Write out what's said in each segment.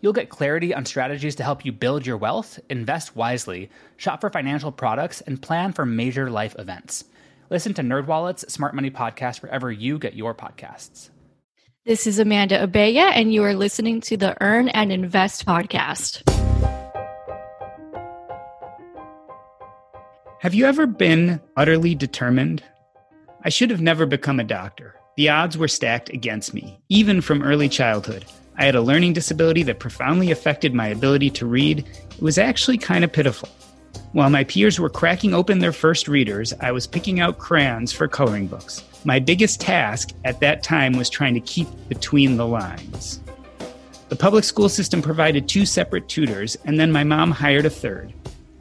You'll get clarity on strategies to help you build your wealth, invest wisely, shop for financial products, and plan for major life events. Listen to NerdWallet's Smart Money Podcast wherever you get your podcasts. This is Amanda Abella, and you are listening to the Earn and Invest podcast. Have you ever been utterly determined? I should have never become a doctor. The odds were stacked against me, even from early childhood. I had a learning disability that profoundly affected my ability to read. It was actually kind of pitiful. While my peers were cracking open their first readers, I was picking out crayons for coloring books. My biggest task at that time was trying to keep between the lines. The public school system provided two separate tutors, and then my mom hired a third.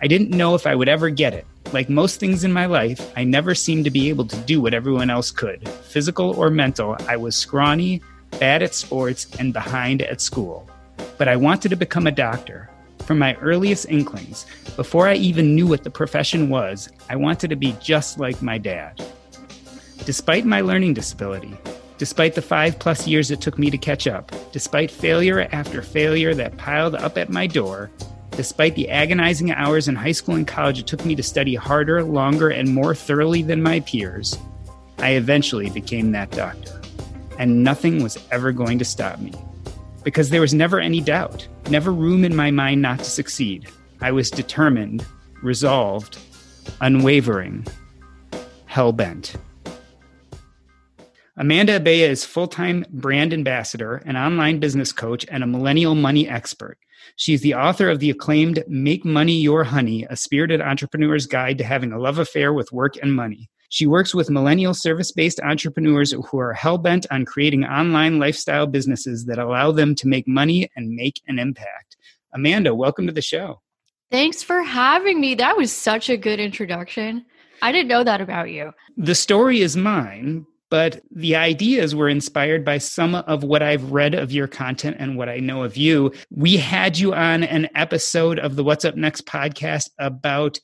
I didn't know if I would ever get it. Like most things in my life, I never seemed to be able to do what everyone else could. Physical or mental, I was scrawny, bad at sports, and behind at school. But I wanted to become a doctor. From my earliest inklings, before I even knew what the profession was, I wanted to be just like my dad. Despite my learning disability, despite the five plus years it took me to catch up, despite failure after failure that piled up at my door, despite the agonizing hours in high school and college it took me to study harder, longer, and more thoroughly than my peers, I eventually became that doctor and nothing was ever going to stop me. Because there was never any doubt, never room in my mind not to succeed. I was determined, resolved, unwavering, hell bent. Amanda Abella is full time brand ambassador, an online business coach, and a millennial money expert. She's the author of the acclaimed Make Money Your Honey, a spirited entrepreneur's guide to having a love affair with work and money. She works with millennial service based entrepreneurs who are hell bent on creating online lifestyle businesses that allow them to make money and make an impact. Amanda, welcome to the show. Thanks for having me. That was such a good introduction. I didn't know that about you. The story is mine, but the ideas were inspired by some of what I've read of your content and what I know of you. We had you on an episode of the What's Up Next podcast about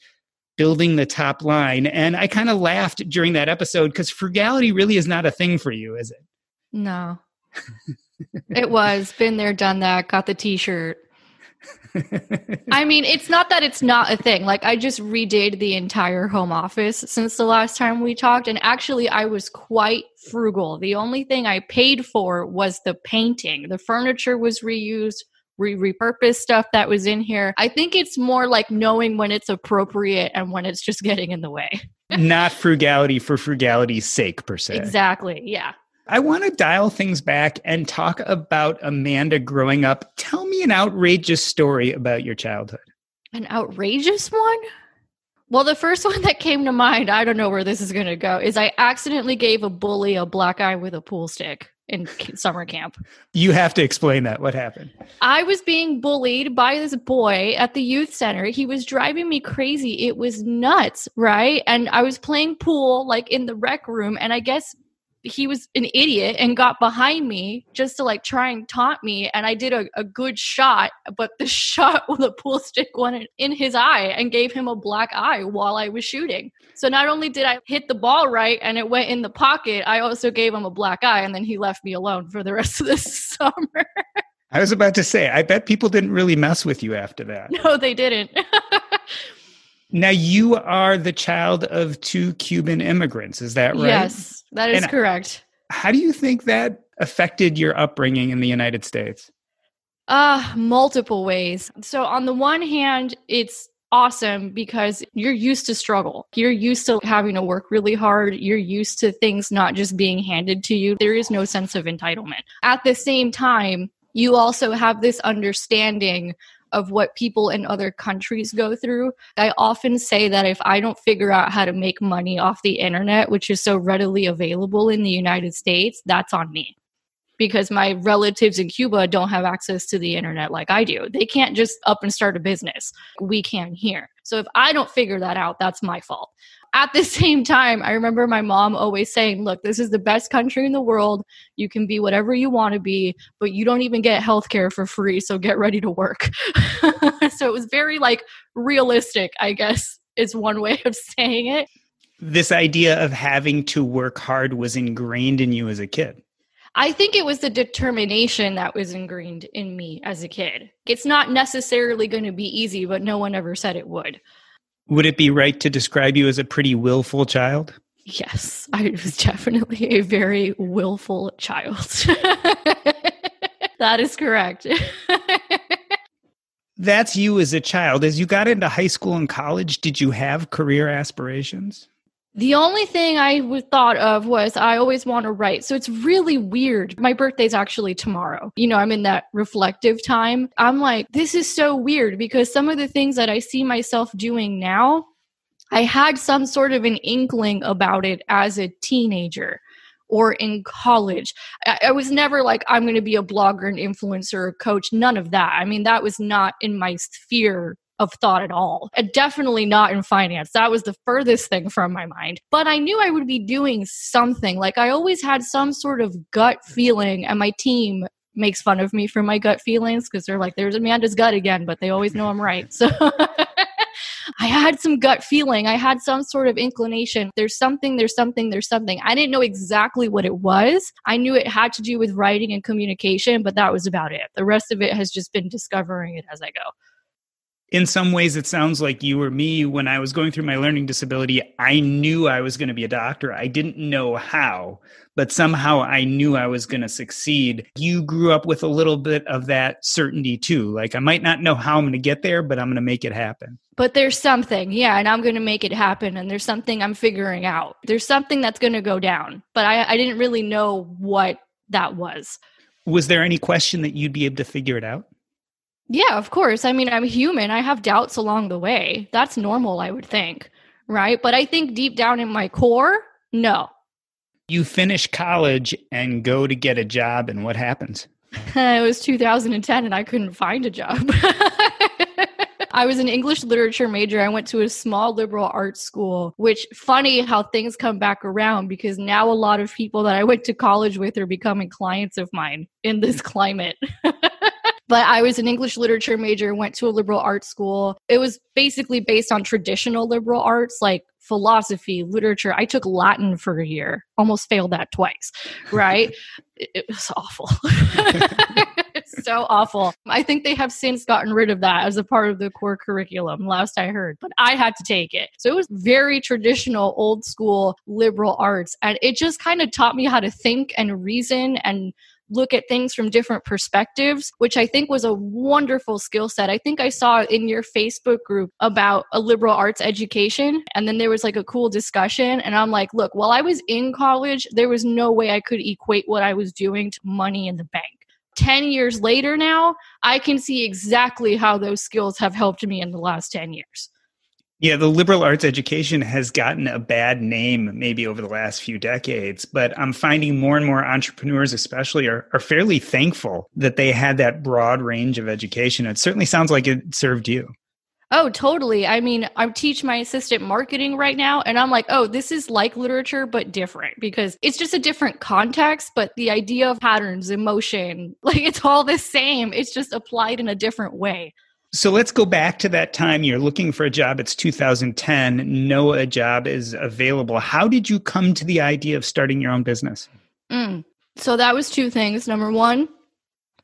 building the top line. And I kind of laughed during that episode because frugality really is not a thing for you, is it? No. it was. Been there, done that, got the t shirt. I mean, it's not that it's not a thing. Like, I just redid the entire home office since the last time we talked. And actually, I was quite frugal. The only thing I paid for was the painting. The furniture was reused, re repurpose stuff that was in here. I think it's more like knowing when it's appropriate and when it's just getting in the way. Not frugality for frugality's sake, per se. Exactly. Yeah. I want to dial things back and talk about Amanda growing up. Tell me an outrageous story about your childhood. An outrageous one? Well, the first one that came to mind, I don't know where this is going to go, is I accidentally gave a bully a black eye with a pool stick in summer camp. You have to explain that. What happened? I was being bullied by this boy at the youth center. He was driving me crazy. It was nuts, right? And I was playing pool like in the rec room and I guess he was an idiot and got behind me just to like try and taunt me and i did a, a good shot but the shot with the pool stick went in his eye and gave him a black eye while i was shooting. So not only did i hit the ball right and it went in the pocket i also gave him a black eye and then he left me alone for the rest of the summer. I was about to say i bet people didn't really mess with you after that. No they didn't. Now you are the child of two Cuban immigrants, is that right? Yes, that is and correct. How do you think that affected your upbringing in the United States? Uh, multiple ways. So on the one hand, it's awesome because you're used to struggle. You're used to having to work really hard. You're used to things not just being handed to you. There is no sense of entitlement. At the same time, you also have this understanding of what people in other countries go through. I often say that if I don't figure out how to make money off the internet, which is so readily available in the United States, that's on me because my relatives in Cuba don't have access to the internet like I do. They can't just up and start a business. We can here. So if I don't figure that out, that's my fault. At the same time, I remember my mom always saying, Look, this is the best country in the world. You can be whatever you want to be, but you don't even get health care for free. So get ready to work. so it was very like realistic, I guess, is one way of saying it. This idea of having to work hard was ingrained in you as a kid. I think it was the determination that was ingrained in me as a kid. It's not necessarily going to be easy, but no one ever said it would. Would it be right to describe you as a pretty willful child? Yes, I was definitely a very willful child. that is correct. That's you as a child. As you got into high school and college, did you have career aspirations? The only thing I thought of was I always want to write. So it's really weird. My birthday's actually tomorrow. You know, I'm in that reflective time. I'm like, this is so weird because some of the things that I see myself doing now, I had some sort of an inkling about it as a teenager or in college. I, I was never like, I'm going to be a blogger, an influencer, a coach, none of that. I mean, that was not in my sphere of thought at all. And definitely not in finance. That was the furthest thing from my mind. But I knew I would be doing something. Like I always had some sort of gut feeling, and my team makes fun of me for my gut feelings because they're like, there's Amanda's gut again, but they always know I'm right. So I had some gut feeling. I had some sort of inclination. There's something, there's something, there's something. I didn't know exactly what it was. I knew it had to do with writing and communication, but that was about it. The rest of it has just been discovering it as I go in some ways it sounds like you or me when i was going through my learning disability i knew i was going to be a doctor. I didn't know how but somehow i knew i was going to succeed. You grew up with a little bit of that certainty too. Like i might not know how i'm going to get there but i'm going to make it happen. But there's something yeah and i'm going to make it happen and there's something i'm figuring out. There's something that's going to go down but I, I didn't really know what that was. Was there any question that you'd be able to figure it out yeah, of course. I mean, I'm human. I have doubts along the way. That's normal, I would think. Right. But I think deep down in my core, no. You finish college and go to get a job, and what happens? it was 2010 and I couldn't find a job. I was an English literature major. I went to a small liberal arts school, which funny how things come back around because now a lot of people that I went to college with are becoming clients of mine in this climate. But I was an English literature major, went to a liberal arts school. It was basically based on traditional liberal arts like philosophy, literature. I took Latin for a year, almost failed that twice, right? it, it was awful. so awful. I think they have since gotten rid of that as a part of the core curriculum, last I heard, but I had to take it. So it was very traditional, old school liberal arts. And it just kind of taught me how to think and reason and look at things from different perspectives, which I think was a wonderful skill set. I think I saw in your Facebook group about a liberal arts education, and then there was like a cool discussion. And I'm like, look, while I was in college, there was no way I could equate what I was doing to money in the bank. 10 years later now, I can see exactly how those skills have helped me in the last 10 years. Yeah, the liberal arts education has gotten a bad name maybe over the last few decades, but I'm finding more and more entrepreneurs, especially, are, are fairly thankful that they had that broad range of education. It certainly sounds like it served you. Oh, totally. I mean, I teach my assistant marketing right now, and I'm like, oh, this is like literature, but different because it's just a different context. But the idea of patterns, emotion, like it's all the same. It's just applied in a different way. So let's go back to that time you're looking for a job. It's 2010. No, a job is available. How did you come to the idea of starting your own business? Mm. So that was two things. Number one,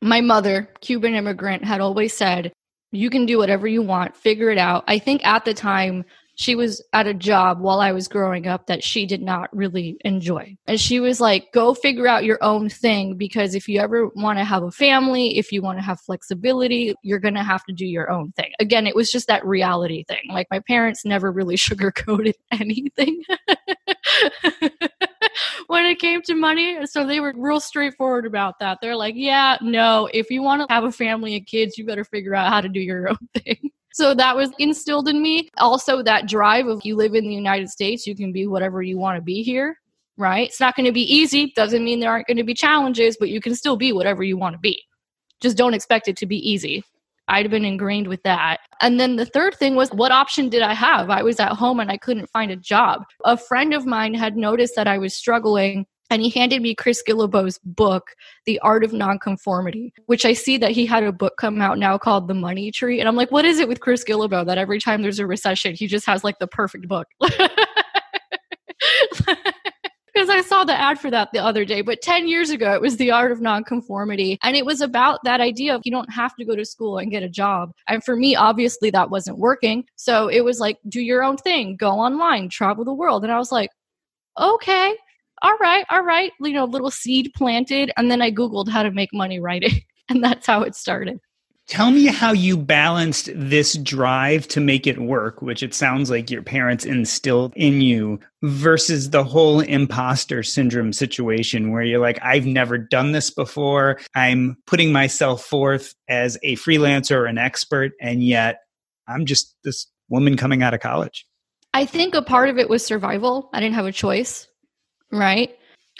my mother, Cuban immigrant, had always said, You can do whatever you want, figure it out. I think at the time, she was at a job while I was growing up that she did not really enjoy. And she was like, go figure out your own thing because if you ever want to have a family, if you want to have flexibility, you're going to have to do your own thing. Again, it was just that reality thing. Like my parents never really sugarcoated anything. when it came to money. So they were real straightforward about that. They're like, yeah, no, if you want to have a family and kids, you better figure out how to do your own thing. So that was instilled in me. Also, that drive of you live in the United States, you can be whatever you want to be here, right? It's not going to be easy. Doesn't mean there aren't going to be challenges, but you can still be whatever you want to be. Just don't expect it to be easy. I'd been ingrained with that. And then the third thing was, what option did I have? I was at home and I couldn't find a job. A friend of mine had noticed that I was struggling and he handed me Chris Guillebeau's book, The Art of Nonconformity, which I see that he had a book come out now called The Money Tree. And I'm like, what is it with Chris Guillebeau that every time there's a recession, he just has like the perfect book? because I saw the ad for that the other day. But 10 years ago, it was The Art of Nonconformity. And it was about that idea of you don't have to go to school and get a job. And for me, obviously, that wasn't working. So it was like, do your own thing, go online, travel the world. And I was like, okay, all right, all right. You know, little seed planted. And then I Googled how to make money writing. And that's how it started. Tell me how you balanced this drive to make it work, which it sounds like your parents instilled in you, versus the whole imposter syndrome situation where you're like, I've never done this before. I'm putting myself forth as a freelancer or an expert, and yet I'm just this woman coming out of college. I think a part of it was survival. I didn't have a choice, right?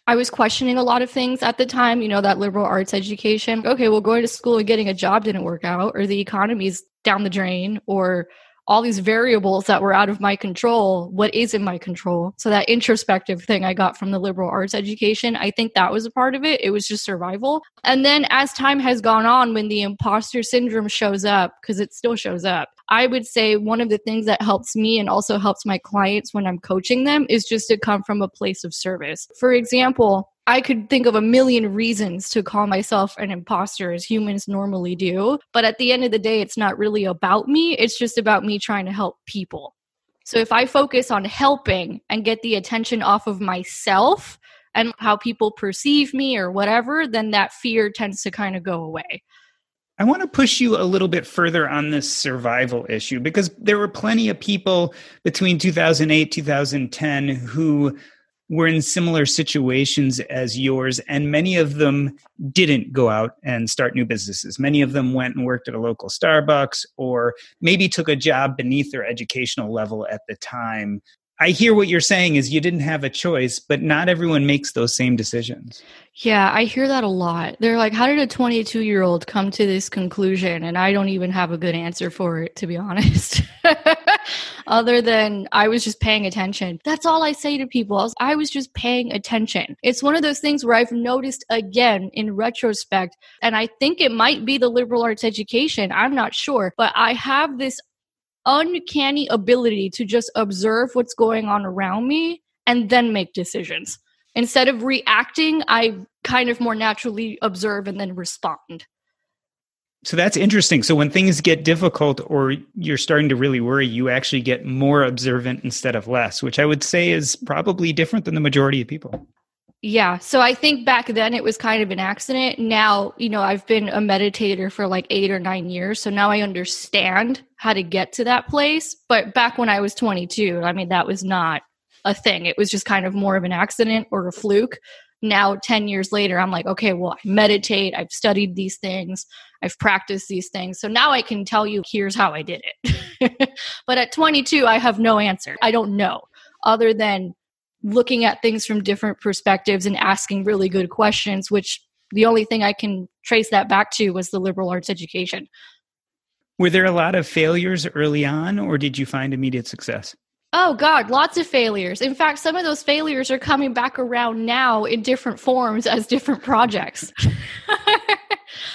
I was questioning a lot of things at the time, you know, that liberal arts education. Okay, well, going to school and getting a job didn't work out, or the economy's down the drain, or all these variables that were out of my control. What is in my control? So, that introspective thing I got from the liberal arts education, I think that was a part of it. It was just survival. And then as time has gone on, when the imposter syndrome shows up, because it still shows up, I would say one of the things that helps me and also helps my clients when I'm coaching them is just to come from a place of service. For example, I could think of a million reasons to call myself an imposter as humans normally do. But at the end of the day, it's not really about me. It's just about me trying to help people. So if I focus on helping and get the attention off of myself and how people perceive me or whatever, then that fear tends to kind of go away. I want to push you a little bit further on this survival issue because there were plenty of people between 2008 2010 who were in similar situations as yours and many of them didn't go out and start new businesses. Many of them went and worked at a local starbucks or maybe took a job beneath their educational level at the time I hear what you're saying is you didn't have a choice, but not everyone makes those same decisions. Yeah, I hear that a lot. They're like, how did a 22 year old come to this conclusion? And I don't even have a good answer for it, to be honest. Other than I was just paying attention. That's all I say to people. I was just paying attention. It's one of those things where I've noticed again in retrospect, and I think it might be the liberal arts education. I'm not sure, but I have this uncanny ability to just observe what's going on around me and then make decisions. Instead of reacting, I kind of more naturally observe and then respond. So that's interesting. So when things get difficult or you're starting to really worry, you actually get more observant instead of less, which I would say is probably different than the majority of people. Yeah. So I think back then it was kind of an accident. Now, you know, I've been a meditator for like eight or nine years. So now I understand how to get to that place. But back when I was 22, I mean, that was not a thing. It was just kind of more of an accident or a fluke. Now, 10 years later, I'm like, okay, well, I meditate. I've studied these things. I've practiced these things. So now I can tell you, here's how I did it. but at 22, I have no answer. I don't know other than looking at things from different perspectives and asking really good questions, which the only thing I can trace that back to was the liberal arts education. Were there a lot of failures early on, or did you find immediate success? Oh, God, lots of failures. In fact, some of those failures are coming back around now in different forms as different projects.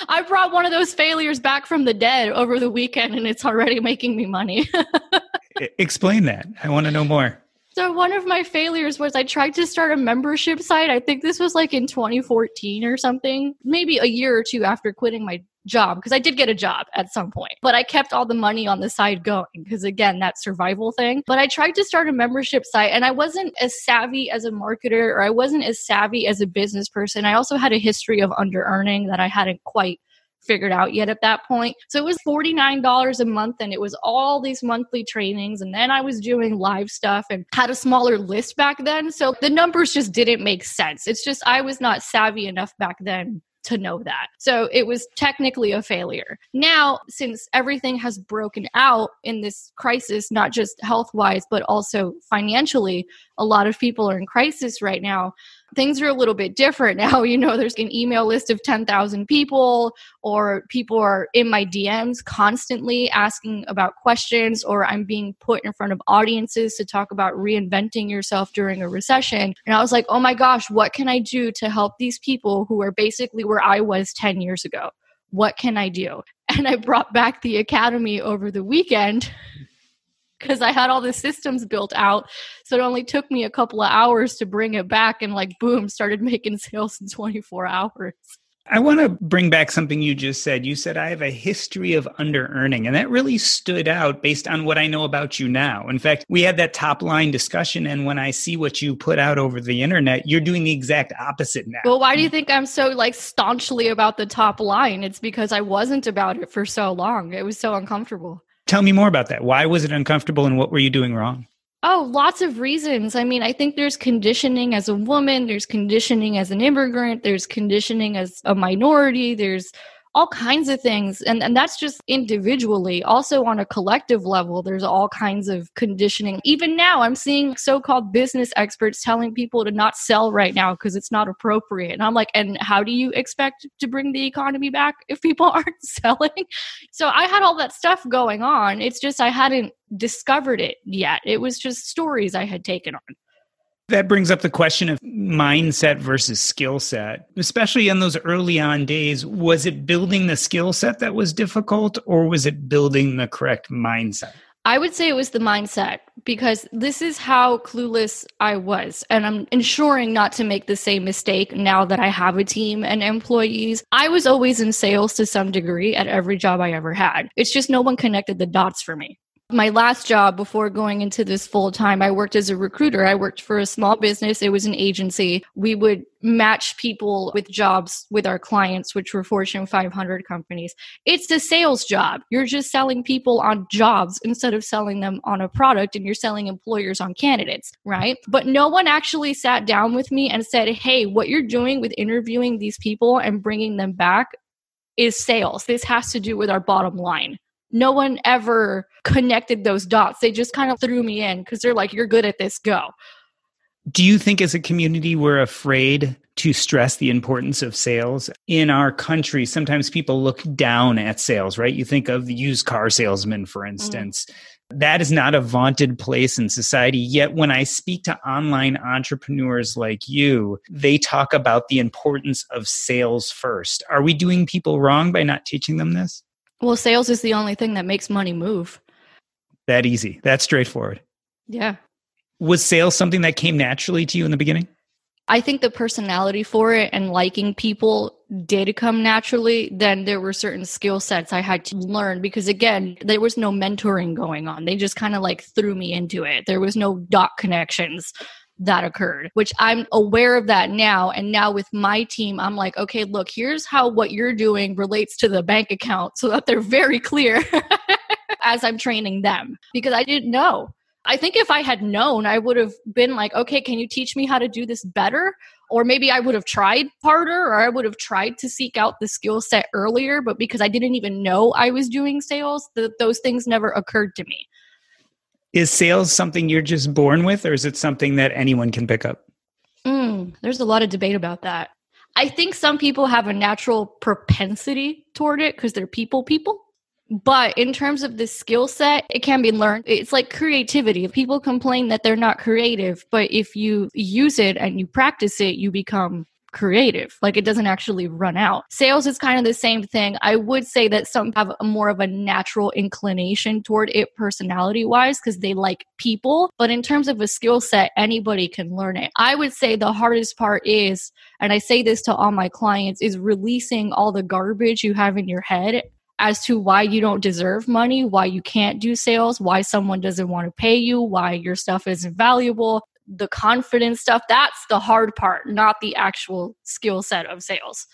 I brought one of those failures back from the dead over the weekend and it's already making me money. Explain that. I want to know more. So one of my failures was I tried to start a membership site. I think this was like in 2014 or something, maybe a year or two after quitting my job because I did get a job at some point, but I kept all the money on the side going because again, that survival thing. But I tried to start a membership site and I wasn't as savvy as a marketer or I wasn't as savvy as a business person. I also had a history of under earning that I hadn't quite figured out yet at that point. So it was $49 a month and it was all these monthly trainings. And then I was doing live stuff and had a smaller list back then. So the numbers just didn't make sense. It's just I was not savvy enough back then to know that. So it was technically a failure. Now, since everything has broken out in this crisis, not just health wise, but also financially, a lot of people are in crisis right now things are a little bit different now. You know, there's an email list of 10,000 people, or people are in my DMs constantly asking about questions, or I'm being put in front of audiences to talk about reinventing yourself during a recession. And I was like, oh my gosh, what can I do to help these people who are basically where I was 10 years ago? What can I do? And I brought back the academy over the weekend because I had all the systems built out. So it only took me a couple of hours to bring it back and like boom, started making sales in 24 hours. I want to bring back something you just said. You said, I have a history of under earning. And that really stood out based on what I know about you now. In fact, we had that top line discussion. And when I see what you put out over the internet, you're doing the exact opposite now. Well, why do you think I'm so like staunchly about the top line? It's because I wasn't about it for so long. It was so uncomfortable. Tell me more about that. Why was it uncomfortable and what were you doing wrong? Oh, lots of reasons. I mean, I think there's conditioning as a woman, there's conditioning as an immigrant, there's conditioning as a minority, there's all kinds of things. And and that's just individually. Also on a collective level there's all kinds of conditioning. Even now i'm seeing so-called business experts telling people to not sell right now because it's not appropriate. And i'm like and how do you expect to bring the economy back if people aren't selling? So i had all that stuff going on. It's just i hadn't discovered it yet. It was just stories i had taken on that brings up the question of mindset versus skill set, especially in those early on days. Was it building the skill set that was difficult, or was it building the correct mindset? I would say it was the mindset because this is how clueless I was. And I'm ensuring not to make the same mistake now that I have a team and employees. I was always in sales to some degree at every job I ever had. It's just no one connected the dots for me. My last job before going into this full time, I worked as a recruiter. I worked for a small business. It was an agency. We would match people with jobs with our clients, which were Fortune 500 companies. It's a sales job. You're just selling people on jobs instead of selling them on a product, and you're selling employers on candidates, right? But no one actually sat down with me and said, Hey, what you're doing with interviewing these people and bringing them back is sales. This has to do with our bottom line no one ever connected those dots. They just kind of threw me in because they're like, you're good at this, go. Do you think as a community we're afraid to stress the importance of sales? In our country, sometimes people look down at sales, right? You think of the used car salesman, for mm. instance. Mm. That is not a vaunted place in society. Yet, when I speak to online entrepreneurs like you, they talk about the importance of sales first. Are we doing people wrong by not teaching them this? Well, sales is the only thing that makes money move. That easy. That's straightforward. Yeah. Was sales something that came naturally to you in the beginning? I think the personality for it and liking people did come naturally. Then there were certain skill sets I had to learn because, again, there was no mentoring going on. They just kind of like threw me into it. There was no dot connections that occurred, which I'm aware of that now. And now with my team, I'm like, okay, look, here's how what you're doing relates to the bank account so that they're very clear as I'm training them because I didn't know. I think if I had known, I would have been like, okay, can you teach me how to do this better? Or maybe I would have tried harder or I would have tried to seek out the skill set earlier. But because I didn't even know I was doing sales, the, those things never occurred to me. Is sales something you're just born with, or is it something that anyone can pick up? Mm, there's a lot of debate about that. I think some people have a natural propensity toward it because they're people people. But in terms of the skill set, it can be learned. It's like creativity. People complain that they're not creative, but if you use it and you practice it, you become creative. Like it doesn't actually run out. Sales is kind of the same thing. I would say that some have more of a natural inclination toward it personality wise because they like people. But in terms of a skill set, anybody can learn it. I would say the hardest part is, and I say this to all my clients, is releasing all the garbage you have in your head as to why you don't deserve money, why you can't do sales, why someone doesn't want to pay you, why your stuff isn't valuable, the confidence stuff. That's the hard part, not the actual skill set of sales.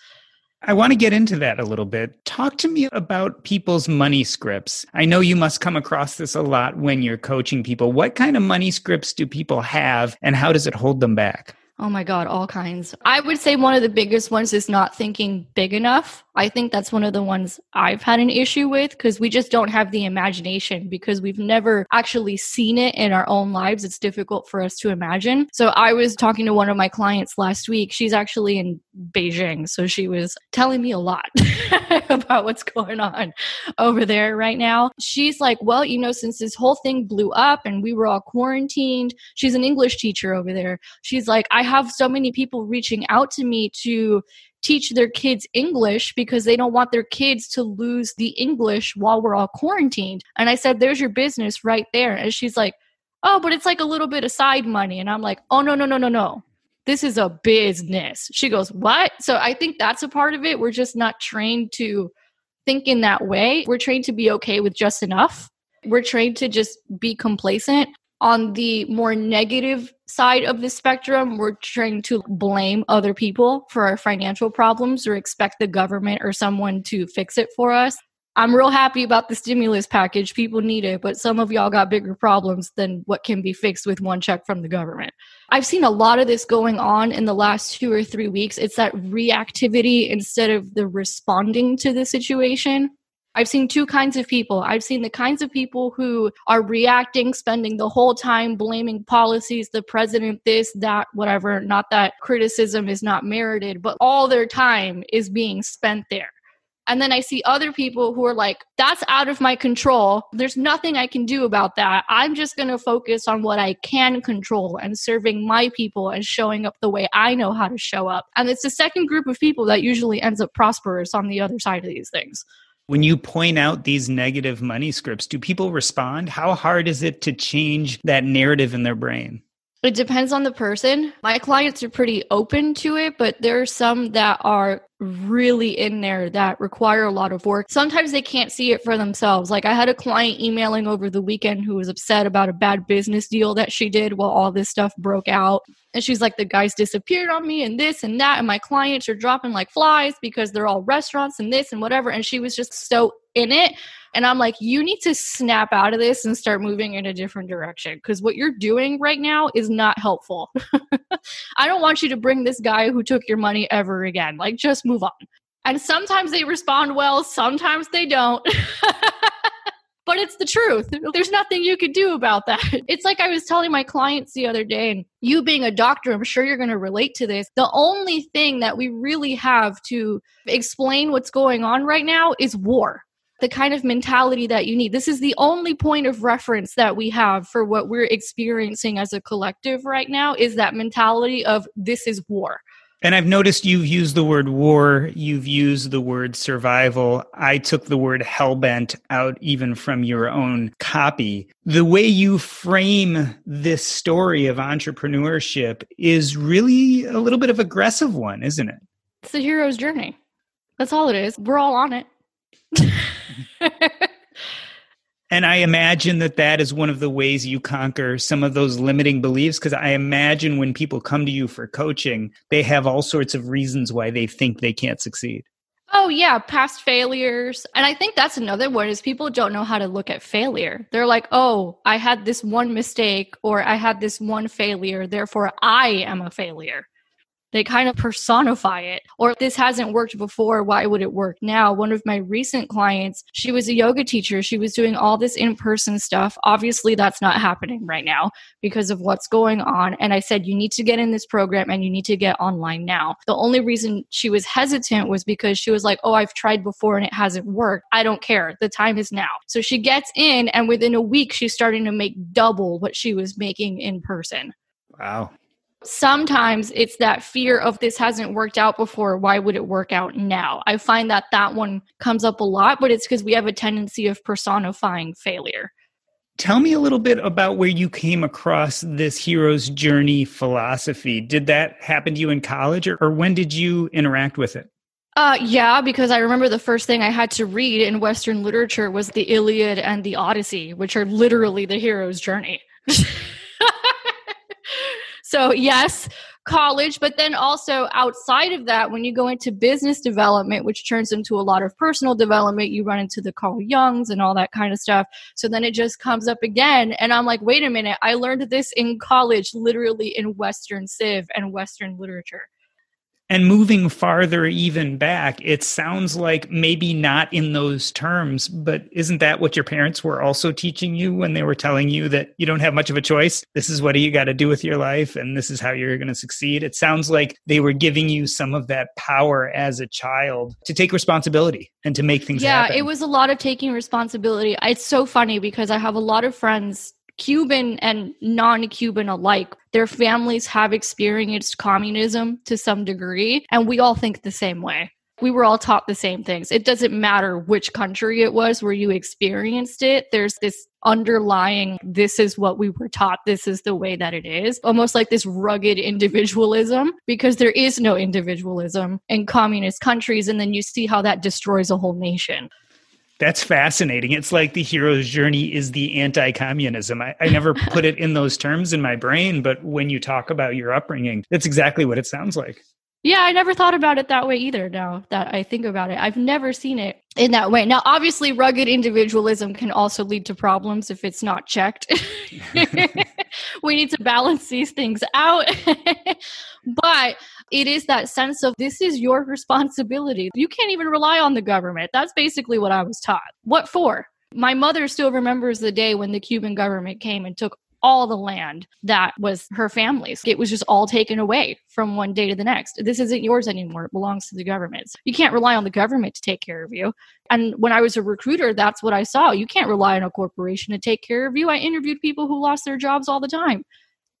I want to get into that a little bit. Talk to me about people's money scripts. I know you must come across this a lot when you're coaching people. What kind of money scripts do people have and how does it hold them back? Oh my God, all kinds. I would say one of the biggest ones is not thinking big enough. I think that's one of the ones I've had an issue with because we just don't have the imagination because we've never actually seen it in our own lives. It's difficult for us to imagine. So I was talking to one of my clients last week. She's actually in Beijing. So she was telling me a lot about what's going on over there right now. She's like, well, you know, since this whole thing blew up and we were all quarantined, she's an English teacher over there. She's like, I have so many people reaching out to me to teach their kids English because they don't want their kids to lose the English while we're all quarantined. And I said, There's your business right there. And she's like, Oh, but it's like a little bit of side money. And I'm like, Oh, no, no, no, no, no. This is a business. She goes, What? So I think that's a part of it. We're just not trained to think in that way. We're trained to be okay with just enough. We're trained to just be complacent on the more negative side of the spectrum, we're trying to blame other people for our financial problems or expect the government or someone to fix it for us. I'm real happy about the stimulus package. People need it, but some of y'all got bigger problems than what can be fixed with one check from the government. I've seen a lot of this going on in the last two or three weeks. It's that reactivity instead of the responding to the situation. I've seen two kinds of people. I've seen the kinds of people who are reacting, spending the whole time blaming policies, the president, this, that, whatever. Not that criticism is not merited, but all their time is being spent there. And then I see other people who are like, that's out of my control. There's nothing I can do about that. I'm just going to focus on what I can control and serving my people and showing up the way I know how to show up. And it's the second group of people that usually ends up prosperous on the other side of these things. When you point out these negative money scripts, do people respond? How hard is it to change that narrative in their brain? It depends on the person. My clients are pretty open to it, but there are some that are really in there that require a lot of work. Sometimes they can't see it for themselves. Like I had a client emailing over the weekend who was upset about a bad business deal that she did while all this stuff broke out. And she's like, the guys disappeared on me and this and that. And my clients are dropping like flies because they're all restaurants and this and whatever. And she was just so in it. And I'm like, you need to snap out of this and start moving in a different direction because what you're doing right now is not helpful. I don't want you to bring this guy who took your money ever again. Like, just move on. And sometimes they respond well, sometimes they don't. but it's the truth. There's nothing you could do about that. It's like I was telling my clients the other day, and you being a doctor, I'm sure you're going to relate to this. The only thing that we really have to explain what's going on right now is war the kind of mentality that you need. This is the only point of reference that we have for what we're experiencing as a collective right now is that mentality of this is war. And I've noticed you've used the word war, you've used the word survival. I took the word hellbent out even from your own copy. The way you frame this story of entrepreneurship is really a little bit of aggressive one, isn't it? It's the hero's journey. That's all it is. We're all on it. and I imagine that that is one of the ways you conquer some of those limiting beliefs. Because I imagine when people come to you for coaching, they have all sorts of reasons why they think they can't succeed. Oh yeah, past failures. And I think that's another one is people don't know how to look at failure. They're like, "Oh, I had this one mistake or I had this one failure, therefore I am a failure." They kind of personify it. Or this hasn't worked before, why would it work now? One of my recent clients, she was a yoga teacher. She was doing all this in person stuff. Obviously, that's not happening right now because of what's going on. And I said, you need to get in this program and you need to get online now. The only reason she was hesitant was because she was like, oh, I've tried before and it hasn't worked. I don't care. The time is now. So she gets in, and within a week, she's starting to make double what she was making in person. Wow Sometimes it's that fear of this hasn't worked out before. Why would it work out now? I find that that one comes up a lot, but it's because we have a tendency of personifying failure. Tell me a little bit about where you came across this hero's journey philosophy. Did that happen to you in college or, or when did you interact with it? Uh, yeah, because I remember the first thing I had to read in Western literature was the Iliad and the Odyssey, which are literally the hero's journey. so, yes, college, but then also outside of that, when you go into business development, which turns into a lot of personal development, you run into the Carl Jungs and all that kind of stuff. So then it just comes up again. And I'm like, wait a minute, I learned this in college, literally in Western Civ and Western literature. And moving farther even back, it sounds like maybe not in those terms, but isn't that what your parents were also teaching you when they were telling you that you don't have much of a choice? This is what you got to do with your life, and this is how you're going to succeed. It sounds like they were giving you some of that power as a child to take responsibility and to make things yeah, happen. it was a lot of taking responsibility. It's so funny because I have a lot of friends Cuban and non Cuban alike, their families have experienced communism to some degree, and we all think the same way. We were all taught the same things. It doesn't matter which country it was where you experienced it. There's this underlying, this is what we were taught, this is the way that it is. Almost like this rugged individualism, because there is no individualism in communist countries. And then you see how that destroys a whole nation. That's fascinating. It's like the hero's journey is the anti communism. I, I, never put it in those terms in my brain, but when you talk about your upbringing, that's exactly what it sounds like. Yeah, I never thought about it that way either. Now that I think about it, I've never seen it in that way. Now, obviously, rugged individualism can also lead to problems if it's not checked. we need to balance these things out. but it is that sense of this is your responsibility. You can't even rely on the government. That's basically what I was taught. What for? My mother still remembers the day when the Cuban government came and took all the land that was her family's. It was just all taken away from one day to the next. This isn't yours anymore. It belongs to the government. You can't rely on the government to take care of you. And when I was a recruiter, that's what I saw. You can't rely on a corporation to take care of you. I interviewed people who lost their jobs all the time.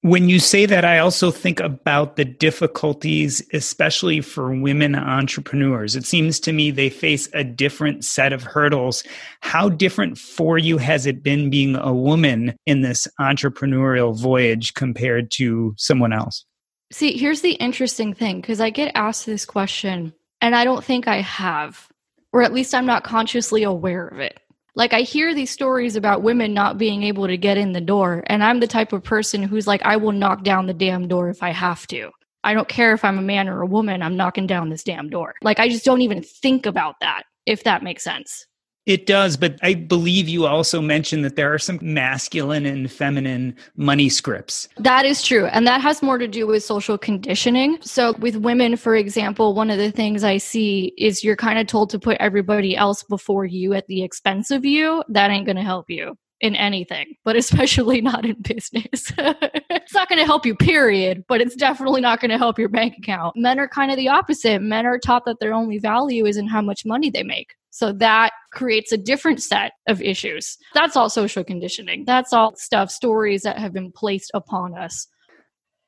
When you say that, I also think about the difficulties, especially for women entrepreneurs. It seems to me they face a different set of hurdles. How different for you has it been being a woman in this entrepreneurial voyage compared to someone else? See, here's the interesting thing because I get asked this question, and I don't think I have, or at least I'm not consciously aware of it. Like I hear these stories about women not being able to get in the door, and I'm the type of person who's like, I will knock down the damn door if I have to. I don't care if I'm a man or a woman, I'm knocking down this damn door. Like I just don't even think about that, if that makes sense. It does, but I believe you also mentioned that there are some masculine and feminine money scripts. That is true. And that has more to do with social conditioning. So, with women, for example, one of the things I see is you're kind of told to put everybody else before you at the expense of you. That ain't going to help you in anything, but especially not in business. it's not going to help you, period, but it's definitely not going to help your bank account. Men are kind of the opposite. Men are taught that their only value is in how much money they make. So that creates a different set of issues. That's all social conditioning. That's all stuff, stories that have been placed upon us.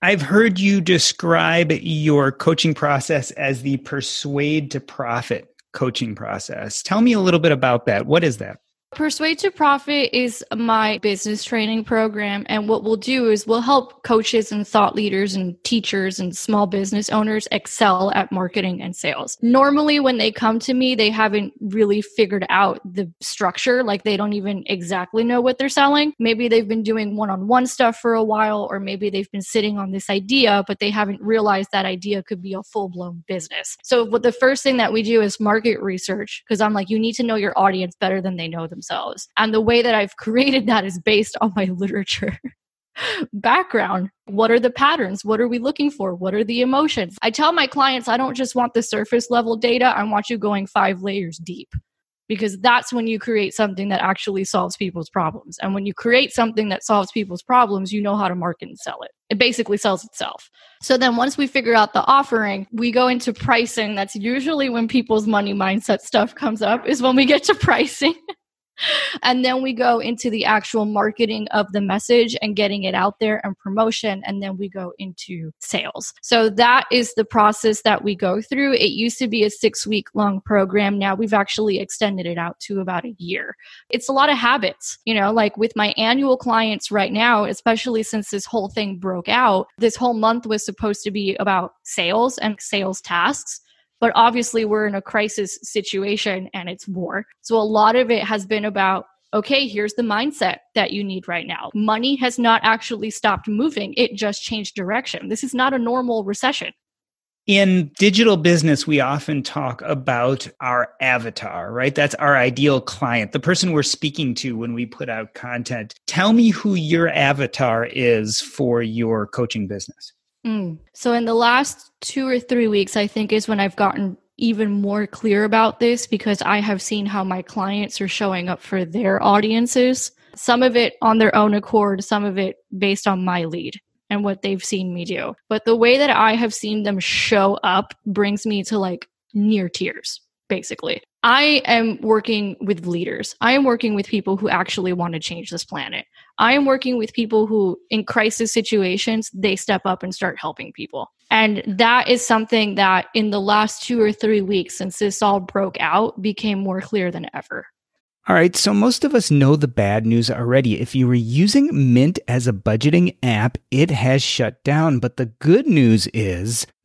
I've heard you describe your coaching process as the persuade to profit coaching process. Tell me a little bit about that. What is that? Persuade to Profit is my business training program. And what we'll do is we'll help coaches and thought leaders and teachers and small business owners excel at marketing and sales. Normally, when they come to me, they haven't really figured out the structure. Like they don't even exactly know what they're selling. Maybe they've been doing one on one stuff for a while, or maybe they've been sitting on this idea, but they haven't realized that idea could be a full blown business. So, what the first thing that we do is market research because I'm like, you need to know your audience better than they know themselves themselves. And the way that I've created that is based on my literature. background. What are the patterns? What are we looking for? What are the emotions? I tell my clients I don't just want the surface level data, I want you going five layers deep because that's when you create something that actually solves people's problems. And when you create something that solves people's problems, you know how to market and sell it. It basically sells itself. So then once we figure out the offering, we go into pricing. That's usually when people's money mindset stuff comes up, is when we get to pricing. And then we go into the actual marketing of the message and getting it out there and promotion. And then we go into sales. So that is the process that we go through. It used to be a six week long program. Now we've actually extended it out to about a year. It's a lot of habits, you know, like with my annual clients right now, especially since this whole thing broke out, this whole month was supposed to be about sales and sales tasks. But obviously, we're in a crisis situation and it's war. So a lot of it has been about okay, here's the mindset that you need right now. Money has not actually stopped moving, it just changed direction. This is not a normal recession. In digital business, we often talk about our avatar, right? That's our ideal client, the person we're speaking to when we put out content. Tell me who your avatar is for your coaching business. Mm. So, in the last two or three weeks, I think is when I've gotten even more clear about this because I have seen how my clients are showing up for their audiences. Some of it on their own accord, some of it based on my lead and what they've seen me do. But the way that I have seen them show up brings me to like near tears, basically. I am working with leaders. I am working with people who actually want to change this planet. I am working with people who, in crisis situations, they step up and start helping people. And that is something that in the last two or three weeks since this all broke out became more clear than ever. All right, so most of us know the bad news already. If you were using Mint as a budgeting app, it has shut down. But the good news is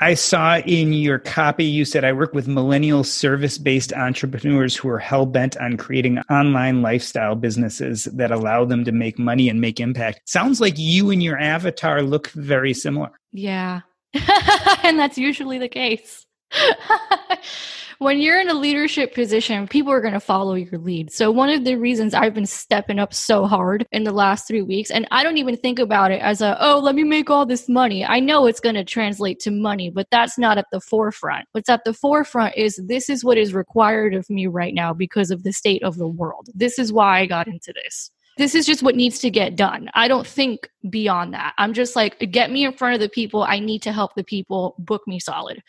I saw in your copy, you said, I work with millennial service based entrepreneurs who are hell bent on creating online lifestyle businesses that allow them to make money and make impact. Sounds like you and your avatar look very similar. Yeah. and that's usually the case. when you're in a leadership position, people are going to follow your lead. So, one of the reasons I've been stepping up so hard in the last three weeks, and I don't even think about it as a, oh, let me make all this money. I know it's going to translate to money, but that's not at the forefront. What's at the forefront is this is what is required of me right now because of the state of the world. This is why I got into this this is just what needs to get done. I don't think beyond that. I'm just like, get me in front of the people. I need to help the people. Book me solid.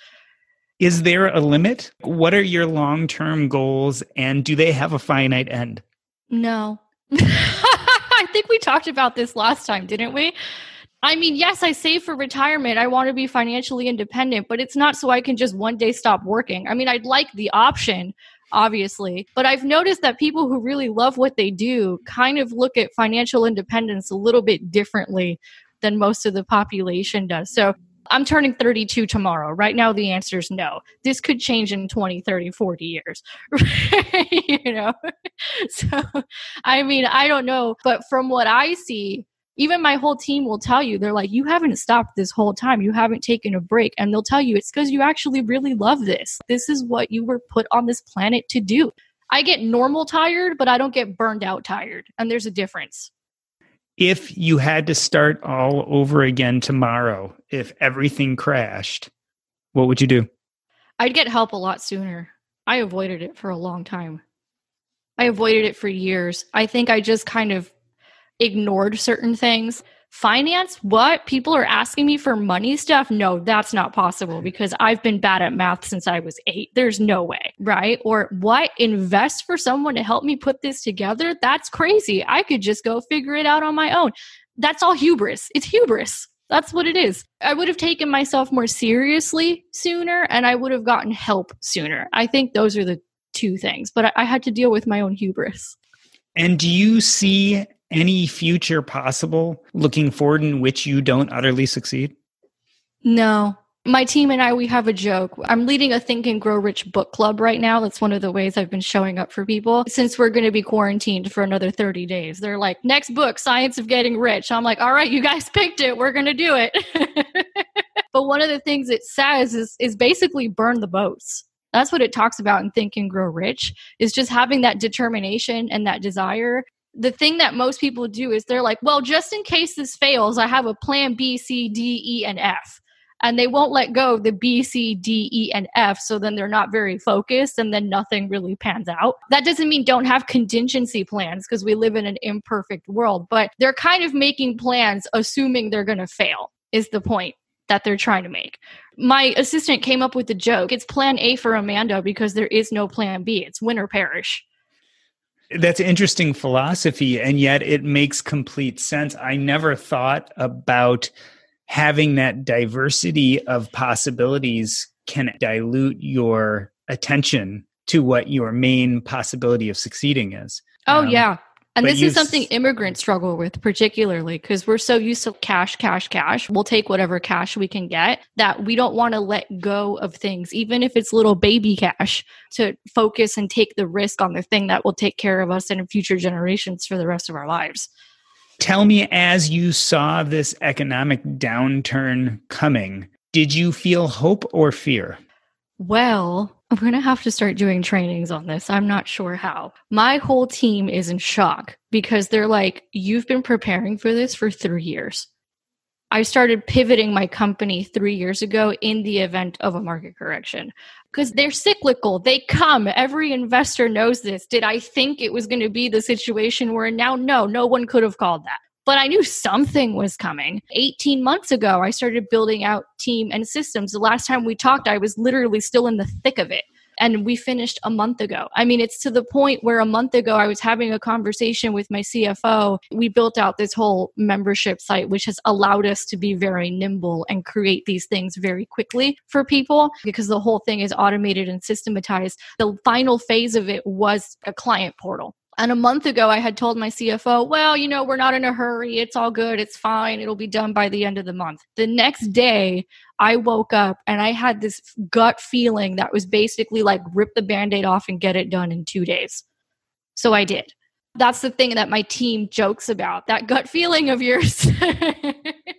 Is there a limit? What are your long term goals and do they have a finite end? No. I think we talked about this last time, didn't we? I mean, yes, I save for retirement. I want to be financially independent, but it's not so I can just one day stop working. I mean, I'd like the option, obviously, but I've noticed that people who really love what they do kind of look at financial independence a little bit differently than most of the population does. So I'm turning 32 tomorrow. Right now, the answer is no. This could change in 20, 30, 40 years. you know? So, I mean, I don't know. But from what I see, even my whole team will tell you, they're like, you haven't stopped this whole time. You haven't taken a break. And they'll tell you it's because you actually really love this. This is what you were put on this planet to do. I get normal tired, but I don't get burned out tired. And there's a difference if you had to start all over again tomorrow, if everything crashed, what would you do? I'd get help a lot sooner. I avoided it for a long time. I avoided it for years. I think I just kind of ignored certain things finance what? People are asking me for money stuff? No that's not possible because i've been bad at math since i was eight. There's no way right? Or what? Invest for someone to help me put this together? That's crazy. I could just go figure it out on my own. That's all hubris. It's hubris. That's what it is. I would have taken myself more seriously sooner and I would have gotten help sooner. I think those are the two things, but I, I had to deal with my own hubris. And do you see any future possible looking forward in which you don't utterly succeed? No. My team and I, we have a joke. I'm leading a Think and Grow Rich book club right now. That's one of the ways I've been showing up for people since we're going to be quarantined for another 30 days. They're like, next book, Science of Getting Rich. I'm like, all right, you guys picked it. We're going to do it. but one of the things it says is, is basically burn the boats. That's what it talks about in Think and Grow Rich is just having that determination and that desire the thing that most people do is they're like, well, just in case this fails, I have a plan B, C, D, E, and F. And they won't let go the B, C, D, E, and F. So then they're not very focused and then nothing really pans out. That doesn't mean don't have contingency plans because we live in an imperfect world, but they're kind of making plans assuming they're going to fail, is the point that they're trying to make. My assistant came up with the joke it's plan A for Amanda because there is no plan B. It's win or perish. That's interesting philosophy, and yet it makes complete sense. I never thought about having that diversity of possibilities can dilute your attention to what your main possibility of succeeding is. Oh, um, yeah. And but this is something immigrants struggle with, particularly because we're so used to cash, cash, cash. We'll take whatever cash we can get that we don't want to let go of things, even if it's little baby cash, to focus and take the risk on the thing that will take care of us and future generations for the rest of our lives. Tell me, as you saw this economic downturn coming, did you feel hope or fear? Well, I'm going to have to start doing trainings on this. I'm not sure how. My whole team is in shock because they're like, You've been preparing for this for three years. I started pivoting my company three years ago in the event of a market correction because they're cyclical. They come. Every investor knows this. Did I think it was going to be the situation we're now? No, no one could have called that but I knew something was coming. 18 months ago, I started building out team and systems. The last time we talked, I was literally still in the thick of it. And we finished a month ago. I mean, it's to the point where a month ago I was having a conversation with my CFO. We built out this whole membership site, which has allowed us to be very nimble and create these things very quickly for people because the whole thing is automated and systematized. The final phase of it was a client portal. And a month ago, I had told my CFO, well, you know, we're not in a hurry. It's all good. It's fine. It'll be done by the end of the month. The next day, I woke up and I had this gut feeling that was basically like rip the band aid off and get it done in two days. So I did. That's the thing that my team jokes about that gut feeling of yours.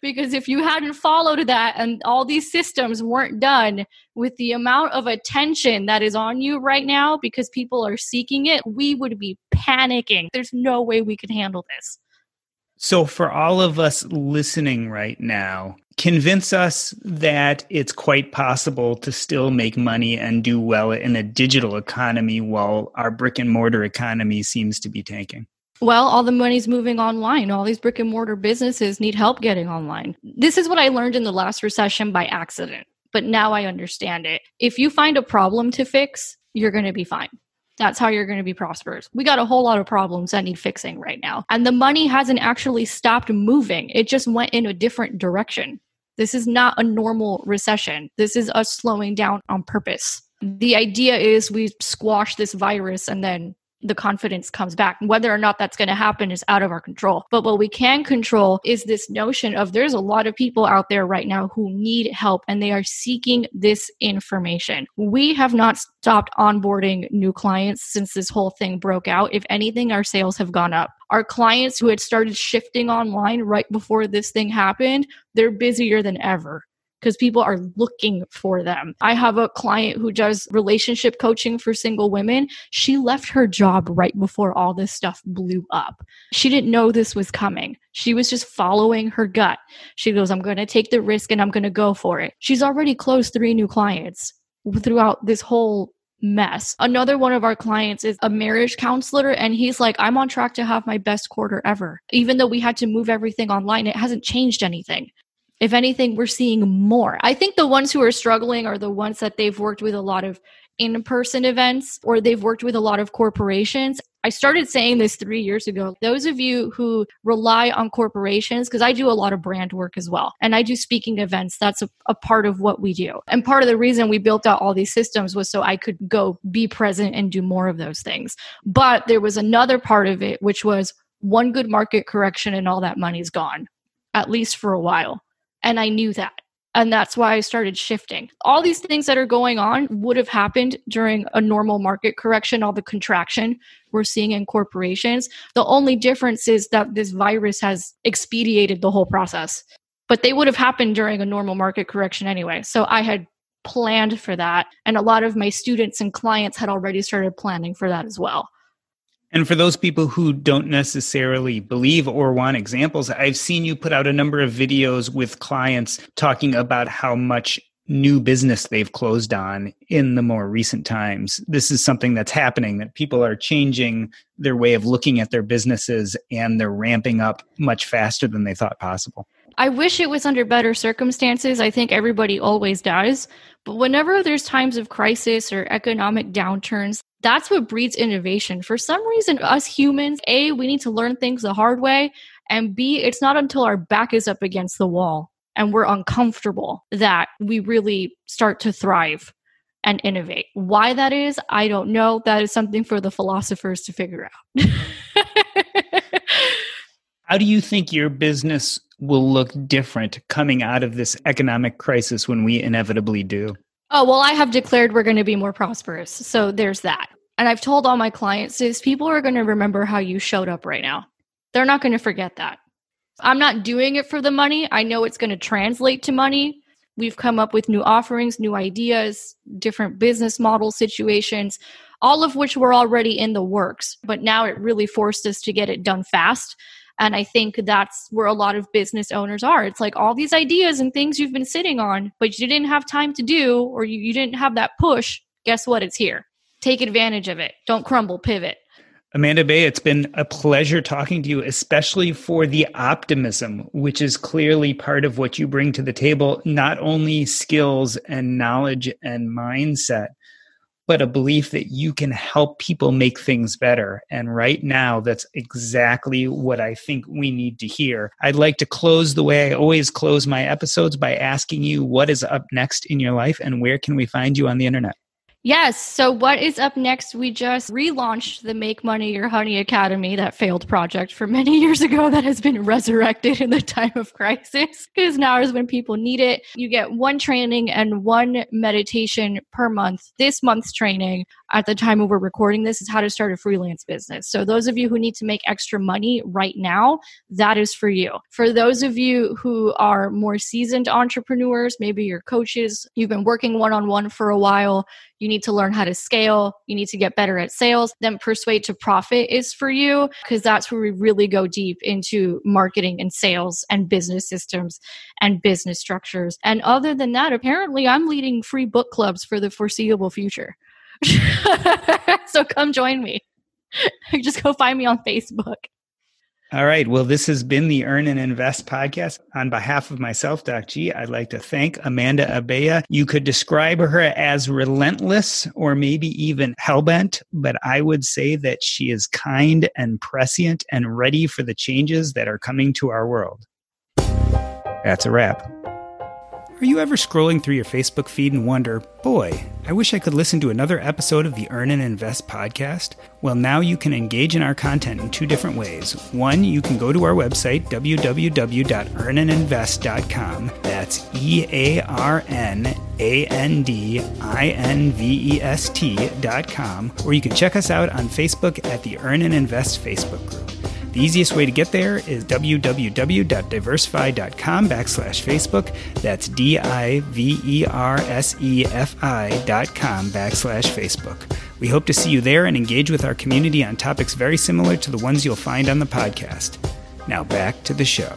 because if you hadn't followed that and all these systems weren't done with the amount of attention that is on you right now because people are seeking it, we would be panicking. There's no way we could handle this. So, for all of us listening right now, convince us that it's quite possible to still make money and do well in a digital economy while our brick and mortar economy seems to be tanking. Well, all the money's moving online. All these brick and mortar businesses need help getting online. This is what I learned in the last recession by accident, but now I understand it. If you find a problem to fix, you're going to be fine. That's how you're going to be prosperous. We got a whole lot of problems that need fixing right now. And the money hasn't actually stopped moving, it just went in a different direction. This is not a normal recession. This is us slowing down on purpose. The idea is we squash this virus and then the confidence comes back. Whether or not that's going to happen is out of our control. But what we can control is this notion of there's a lot of people out there right now who need help and they are seeking this information. We have not stopped onboarding new clients since this whole thing broke out. If anything, our sales have gone up. Our clients who had started shifting online right before this thing happened, they're busier than ever because people are looking for them. I have a client who does relationship coaching for single women. She left her job right before all this stuff blew up. She didn't know this was coming. She was just following her gut. She goes, I'm going to take the risk and I'm going to go for it. She's already closed three new clients throughout this whole mess. Another one of our clients is a marriage counselor, and he's like, I'm on track to have my best quarter ever. Even though we had to move everything online, it hasn't changed anything if anything, we're seeing more. I think the ones who are struggling are the ones that they've worked with a lot of in person events or they've worked with a lot of corporations. I started saying this three years ago. Those of you who rely on corporations, because I do a lot of brand work as well, and I do speaking events. That's a, a, part of what we do. And part of the reason we built out all these systems was so I could go be present and do more of those things. But there was another part of it, which was one good market correction and all that money's gone, at least for a while. And I knew that. And that's why I started shifting. All these things that are going on would have happened during a normal market correction, all the contraction we're seeing in corporations. The only difference is that this virus has expedited the whole process. But they would have happened during a normal market correction anyway. So I had planned for that. And a lot of my students and clients had already started planning for that as well. And for those people who don't necessarily believe or want examples, I've seen you put out a number of videos with clients talking about how much new business they've closed on in the more recent times. This is something that's happening that people are changing their way of looking at their businesses and they're ramping up much faster than they thought possible. I wish it was under better circumstances. I think everybody always does. But whenever there's times of crisis or economic downturns, that's what breeds innovation. For some reason, us humans, A, we need to learn things the hard way. And B, it's not until our back is up against the wall and we're uncomfortable that we really start to thrive and innovate. Why that is, I don't know. That is something for the philosophers to figure out. How do you think your business will look different coming out of this economic crisis when we inevitably do? Oh, well, I have declared we're going to be more prosperous. So there's that. And I've told all my clients is people are going to remember how you showed up right now. They're not going to forget that. I'm not doing it for the money. I know it's going to translate to money. We've come up with new offerings, new ideas, different business model situations, all of which were already in the works. But now it really forced us to get it done fast. And I think that's where a lot of business owners are. It's like all these ideas and things you've been sitting on, but you didn't have time to do, or you, you didn't have that push. Guess what? It's here. Take advantage of it. Don't crumble, pivot. Amanda Abella, it's been a pleasure talking to you, especially for the optimism, which is clearly part of what you bring to the table, not only skills and knowledge and mindset, but a belief that you can help people make things better. And right now, that's exactly what I think we need to hear. I'd like to close the way I always close my episodes by asking you what is up next in your life and where can we find you on the internet? Yes. So, what is up next? We just relaunched the Make Money Your Honey Academy, that failed project for many years ago that has been resurrected in the time of crisis because now is when people need it. You get one training and one meditation per month. This month's training, at the time when we're recording this is how to start a freelance business. So those of you who need to make extra money right now, that is for you. For those of you who are more seasoned entrepreneurs, maybe you're coaches, you've been working one on one for a while, you need to learn how to scale, you need to get better at sales, then Persuade to Profit is for you because that's where we really go deep into marketing and sales and business systems and business structures. And other than that, apparently I'm leading free book clubs for the foreseeable future. so come join me. Just go find me on Facebook. All right. Well, this has been the Earn and Invest podcast. On behalf of myself, Doc G, I'd like to thank Amanda Abella. You could describe her as relentless or maybe even hellbent, but I would say that she is kind and prescient and ready for the changes that are coming to our world. That's a wrap. Are you ever scrolling through your Facebook feed and wonder, boy, I wish I could listen to another episode of the Earn and Invest podcast? Well, now you can engage in our content in two different ways. One, you can go to our website, www.earnandinvest.com. That's E A R N A N D I N V E S T.com, or you can check us out on Facebook at the Earn and Invest Facebook group. The easiest way to get there is www.diversefi.com backslash Facebook. That's D I V E R S E F I dot com backslash Facebook. We hope to see you there and engage with our community on topics very similar to the ones you'll find on the podcast. Now back to the show.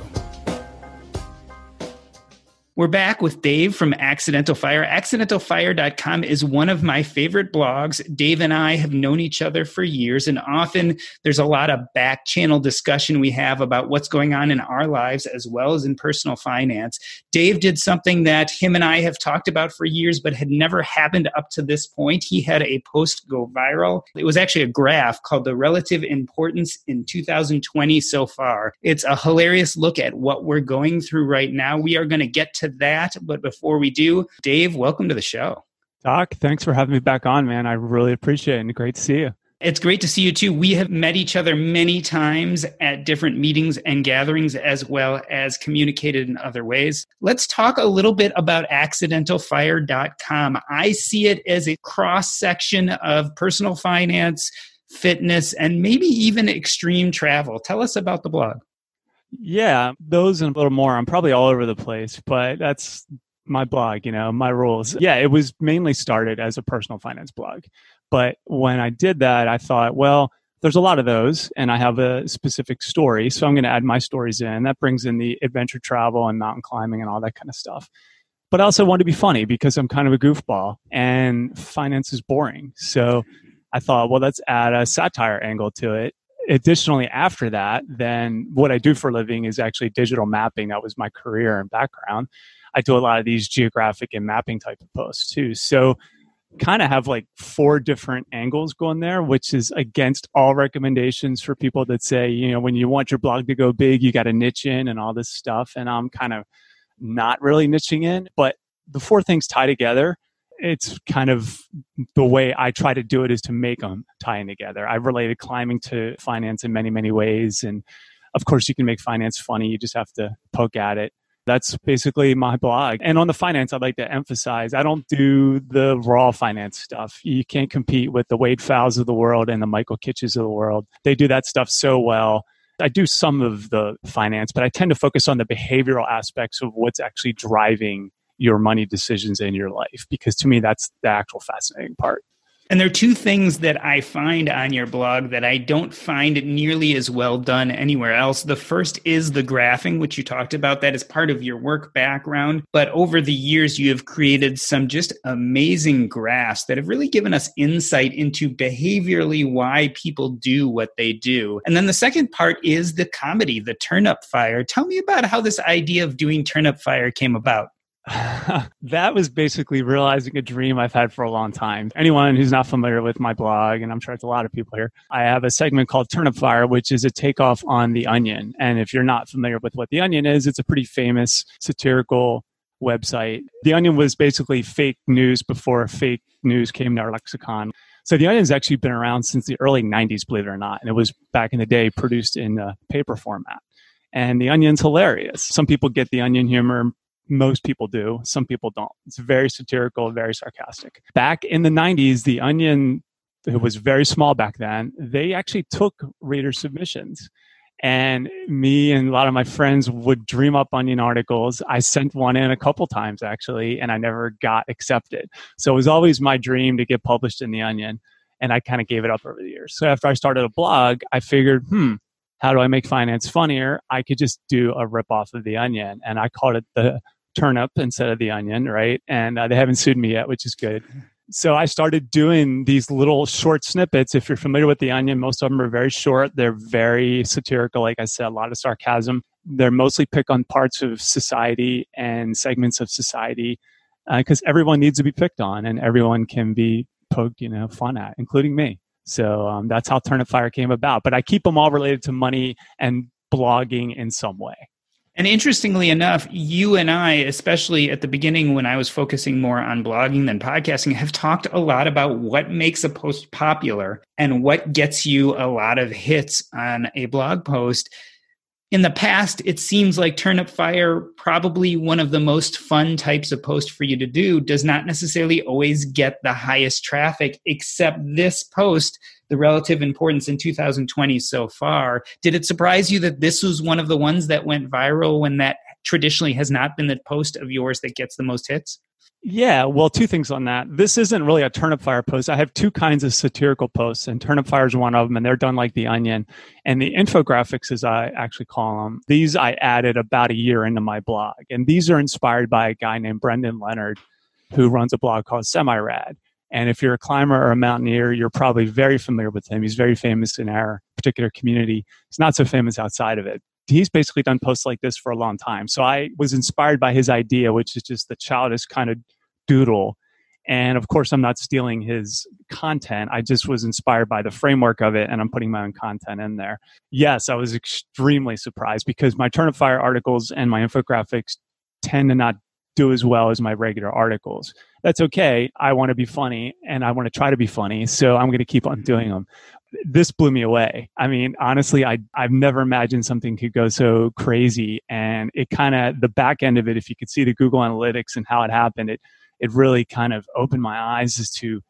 We're back with Dave from Accidental Fire. AccidentalFire.com is one of my favorite blogs. Dave and I have known each other for years, and often there's a lot of back channel discussion we have about what's going on in our lives as well as in personal finance. Dave did something that him and I have talked about for years, but had never happened up to this point. He had a post go viral. It was actually a graph called The Relative Importance in 2020 so far. It's a hilarious look at what we're going through right now. We are going to get to to that. But before we do, Dave, welcome to the show. Doc, thanks for having me back on, man. I really appreciate it and great to see you. It's great to see you too. We have met each other many times at different meetings and gatherings, as well as communicated in other ways. Let's talk a little bit about accidentalfire.com. I see it as a cross section of personal finance, fitness, and maybe even extreme travel. Tell us about the blog. Yeah, those and a little more. I'm probably all over the place, but that's my blog, you know, my rules. Yeah, it was mainly started as a personal finance blog. But when I did that, I thought, well, there's a lot of those, and I have a specific story. So I'm going to add my stories in. That brings in the adventure travel and mountain climbing and all that kind of stuff. But I also want to be funny because I'm kind of a goofball and finance is boring. So I thought, well, let's add a satire angle to it additionally after that then what i do for a living is actually digital mapping. That was my career and background. I do a lot of these geographic and mapping type of posts too. So kind of have like four different angles going there which is against all recommendations for people that say you know when you want your blog to go big you got to niche in and all this stuff. And i'm kind of not really niching in but the four things tie together it's kind of the way I try to do it is to make them tie in together. I've related climbing to finance in many, many ways. And of course, you can make finance funny. You just have to poke at it. That's basically my blog. And on the finance, I'd like to emphasize I don't do the raw finance stuff. You can't compete with the Wade Pfaus of the world and the Michael Kitces of the world. They do that stuff so well. I do some of the finance, but I tend to focus on the behavioral aspects of what's actually driving your money decisions in your life because to me that's the actual fascinating part and there are two things that I find on your blog that I don't find nearly as well done anywhere else. The first is the graphing, which you talked about. That is part of your work background. But over the years, you have created some just amazing graphs that have really given us insight into behaviorally why people do what they do. And then the second part is the comedy, the Turnip Fire. Tell me about how this idea of doing Turnip Fire came about. that was basically realizing a dream I've had for a long time. Anyone who's not familiar with my blog, and I'm sure it's a lot of people here, I have a segment called Turnip Fire, which is a takeoff on The Onion. And if you're not familiar with what The Onion is, it's a pretty famous satirical website. The Onion was basically fake news before fake news came to our lexicon. So The Onion's actually been around since the early 90s, believe it or not. And it was back in the day produced in a paper format and the onion's hilarious. Some people get the onion humor, most people do. Some people don't. It's very satirical, very sarcastic. Back in the 90s, The Onion who was very small back then, they actually took reader submissions. And me and a lot of my friends would dream up onion articles. I sent one in a couple times actually, and I never got accepted. So it was always my dream to get published in the onion. And I kind of gave it up over the years. So after I started a blog, I figured, hmm, how do I make finance funnier? I could just do a rip off of the onion. And I called it the turnip instead of the onion, right? And uh, they haven't sued me yet, which is good so I started doing these little short snippets. If you're familiar with The Onion, most of them are very short. They're very satirical, like I said, a lot of sarcasm. They're mostly pick on parts of society and segments of society because uh, everyone needs to be picked on and everyone can be poked, you know, fun at, including me. So um, that's how Turnip Fire came about. But I keep them all related to money and blogging in some way. And interestingly enough, you and I, especially at the beginning when I was focusing more on blogging than podcasting, have talked a lot about what makes a post popular and what gets you a lot of hits on a blog post. In the past, it seems like Turnip Fire, probably one of the most fun types of post for you to do, does not necessarily always get the highest traffic, except this post the relative importance in 2020 so far. Did it surprise you that this was one of the ones that went viral when that traditionally has not been the post of yours that gets the most hits? Yeah, well, two things on that. This isn't really a turnip fire post. I have two kinds of satirical posts, and turnip fire is one of them, and they're done like the onion. And the infographics, as I actually call them, these I added about a year into my blog. And these are inspired by a guy named Brendan Leonard, who runs a blog called Semirad. And if you're a climber or a mountaineer, you're probably very familiar with him. He's very famous in our particular community. He's not so famous outside of it. He's basically done posts like this for a long time. So I was inspired by his idea, which is just the childish kind of doodle. And of course, I'm not stealing his content. I just was inspired by the framework of it, and I'm putting my own content in there. Yes, I was extremely surprised because my Turnip Fire articles and my infographics tend to not do as well as my regular articles. That's okay. I want to be funny and I want to try to be funny. So I'm going to keep on doing mm-hmm. them. This blew me away. I mean, honestly, I, I've never imagined something could go so crazy. And it kind of, the back end of it, if you could see the Google Analytics and how it happened, it, it really kind of opened my eyes as to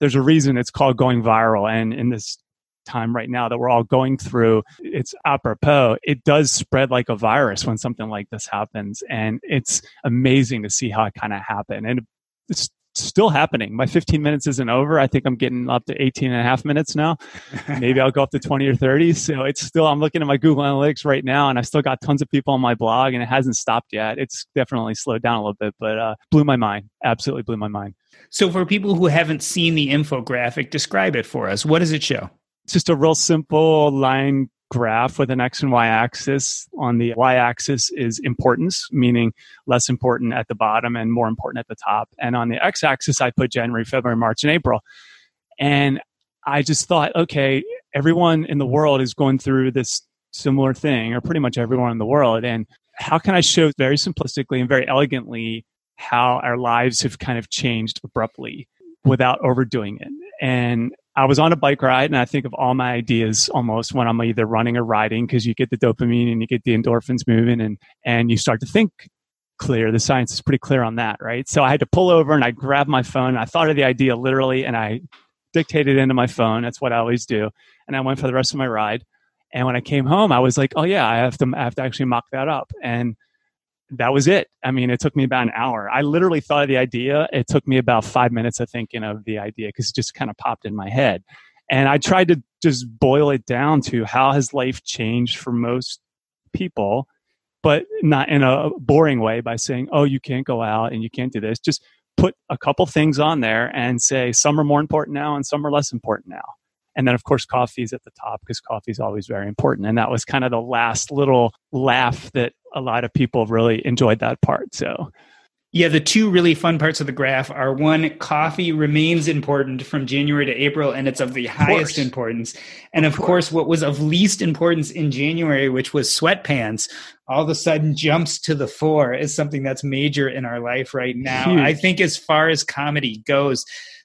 there's a reason it's called going viral. And in this time right now that we're all going through, it's apropos. It does spread like a virus when something like this happens. And it's amazing to see how it kind of happened. And it's still happening. My 15 minutes isn't over. I think I'm getting up to 18 and a half minutes now. Maybe I'll go up to 20 or 30. So it's still, I'm looking at my Google Analytics right now and I've still got tons of people on my blog and it hasn't stopped yet. It's definitely slowed down a little bit, but uh, blew my mind. Absolutely blew my mind. So for people who haven't seen the infographic, describe it for us. What does it show? It's just a real simple line graph with an x and y axis. On the y axis is importance, meaning less important at the bottom and more important at the top. And on the x axis, I put January, February, March, and April. And I just thought, okay, everyone in the world is going through this similar thing, or pretty much everyone in the world. And how can I show very simplistically and very elegantly how our lives have kind of changed abruptly without overdoing it? And I was on a bike ride and I think of all my ideas almost when I'm either running or riding because you get the dopamine and you get the endorphins moving and, and you start to think clear. The science is pretty clear on that, right? So I had to pull over and I grabbed my phone. I thought of the idea literally and I dictated it into my phone. That's what I always do. And I went for the rest of my ride. And when I came home, I was like, oh yeah, I have to, I have to actually mock that up. And that was it. I mean, it took me about an hour. I literally thought of the idea. It took me about five minutes of thinking of the idea because it just kind of popped in my head. And I tried to just boil it down to how has life changed for most people, but not in a boring way by saying, oh, you can't go out and you can't do this. Just put a couple things on there and say some are more important now and some are less important now. And then, of course, coffee is at the top because coffee is always very important. And that was kind of the last little laugh that a lot of people really enjoyed that part. So, yeah, the two really fun parts of the graph are one, coffee remains important from January to April, and it's of the highest importance. And of, of course. course, what was of least importance in January, which was sweatpants, all of a sudden jumps to the fore is something that's major in our life right now. Huge. I think, as far as comedy goes,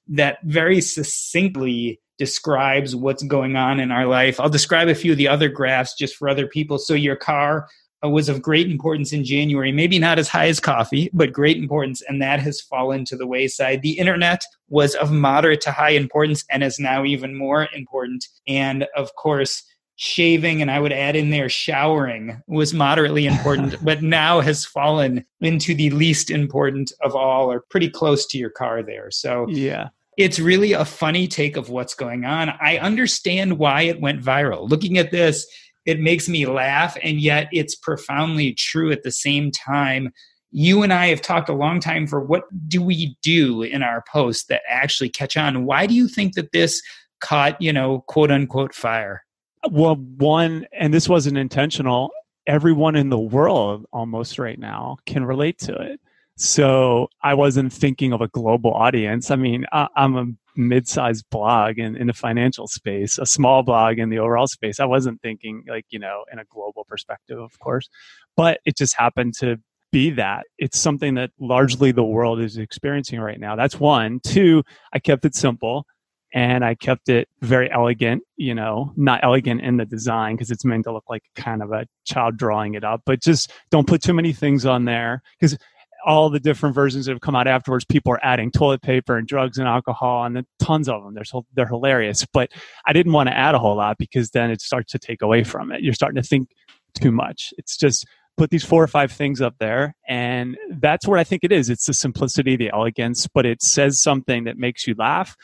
that very succinctly describes what's going on in our life. I'll describe a few of the other graphs just for other people. So your car uh, was of great importance in January, maybe not as high as coffee, but great importance, and that has fallen to the wayside. The internet was of moderate to high importance and is now even more important. And of course, shaving and I would add in there showering was moderately important, but now has fallen into the least important of all or pretty close to your car there. So, yeah. It's really a funny take of what's going on. I understand why it went viral. Looking at this, it makes me laugh, and yet it's profoundly true at the same time. You and I have talked a long time for what do we do in our posts that actually catch on. Why do you think that this caught, you know, quote unquote fire? Well, one, and this wasn't intentional, everyone in the world almost right now can relate to it. So I wasn't thinking of a global audience. I mean, I, am a mid-sized blog in, in the financial space, a small blog in the overall space. I wasn't thinking like, you know, in a global perspective, of course, but it just happened to be that. It's something that largely the world is experiencing right now. That's one. Two, I kept it simple and I kept it very elegant, you know, not elegant in the design because it's meant to look like kind of a child drawing it up, but just don't put too many things on there because all the different versions that have come out afterwards, people are adding toilet paper and drugs and alcohol and tons of them. They're, they're hilarious. But I didn't want to add a whole lot because then it starts to take away from it. You're starting to think too much. It's just put these four or five things up there. And that's what I think it is. It's the simplicity, the elegance, but it says something that makes you laugh.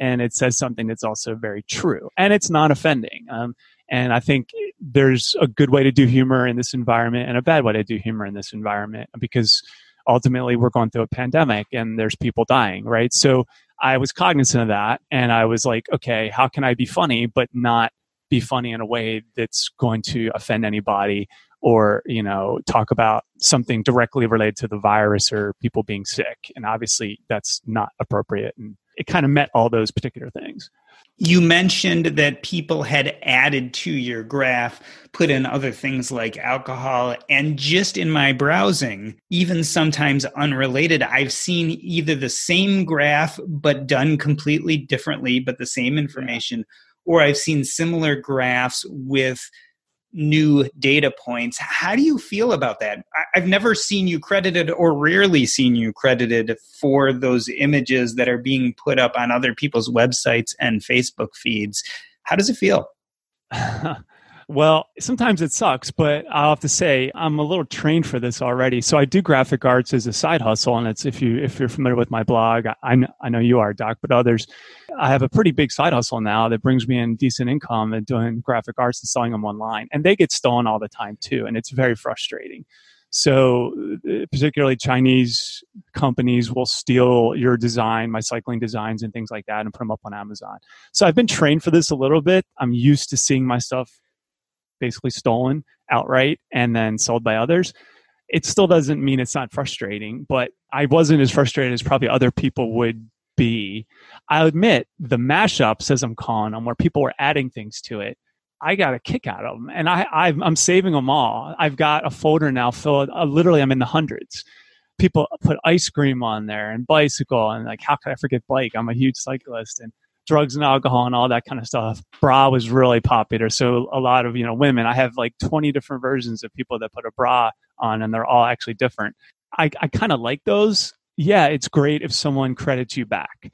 And it says something that's also very true. And it's not offending. Um, and I think there's a good way to do humor in this environment and a bad way to do humor in this environment because ultimately we're going through a pandemic and there's people dying, right? So I was cognizant of that and I was like, okay, how can I be funny but not be funny in a way that's going to offend anybody or, you know, talk about something directly related to the virus or people being sick. And obviously that's not appropriate and it kind of met all those particular things. You mentioned that people had added to your graph, put in other things like alcohol. And just in my browsing, even sometimes unrelated, I've seen either the same graph, but done completely differently, but the same information, or I've seen similar graphs with new data points. How do you feel about that? I've never seen you credited or rarely seen you credited for those images that are being put up on other people's websites and Facebook feeds. How does it feel? Well, sometimes it sucks, but I'll have to say I'm a little trained for this already. So I do graphic arts as a side hustle, and it's if you if you're familiar with my blog, I, I know you are, Doc, but others, I have a pretty big side hustle now that brings me in decent income and doing graphic arts and selling them online, and they get stolen all the time too, and it's very frustrating. So, uh, particularly Chinese companies will steal your design, my cycling designs, and things like that, and put them up on Amazon. So, I've been trained for this a little bit. I'm used to seeing my stuff basically stolen outright and then sold by others. It still doesn't mean it's not frustrating, but I wasn't as frustrated as probably other people would be. I'll admit the mashups, as I'm calling them, where people were adding things to it, I got a kick out of them, and I, i am saving them all. I've got a folder now filled. Uh, literally, I'm in the hundreds. People put ice cream on there and bicycle, and like, how could I forget bike? I'm a huge cyclist, and drugs and alcohol and all that kind of stuff. Bra was really popular. So a lot of, you know, women, I have like 20 different versions of people that put a bra on and they're all actually different. I, I kind of like those. Yeah, it's great if someone credits you back.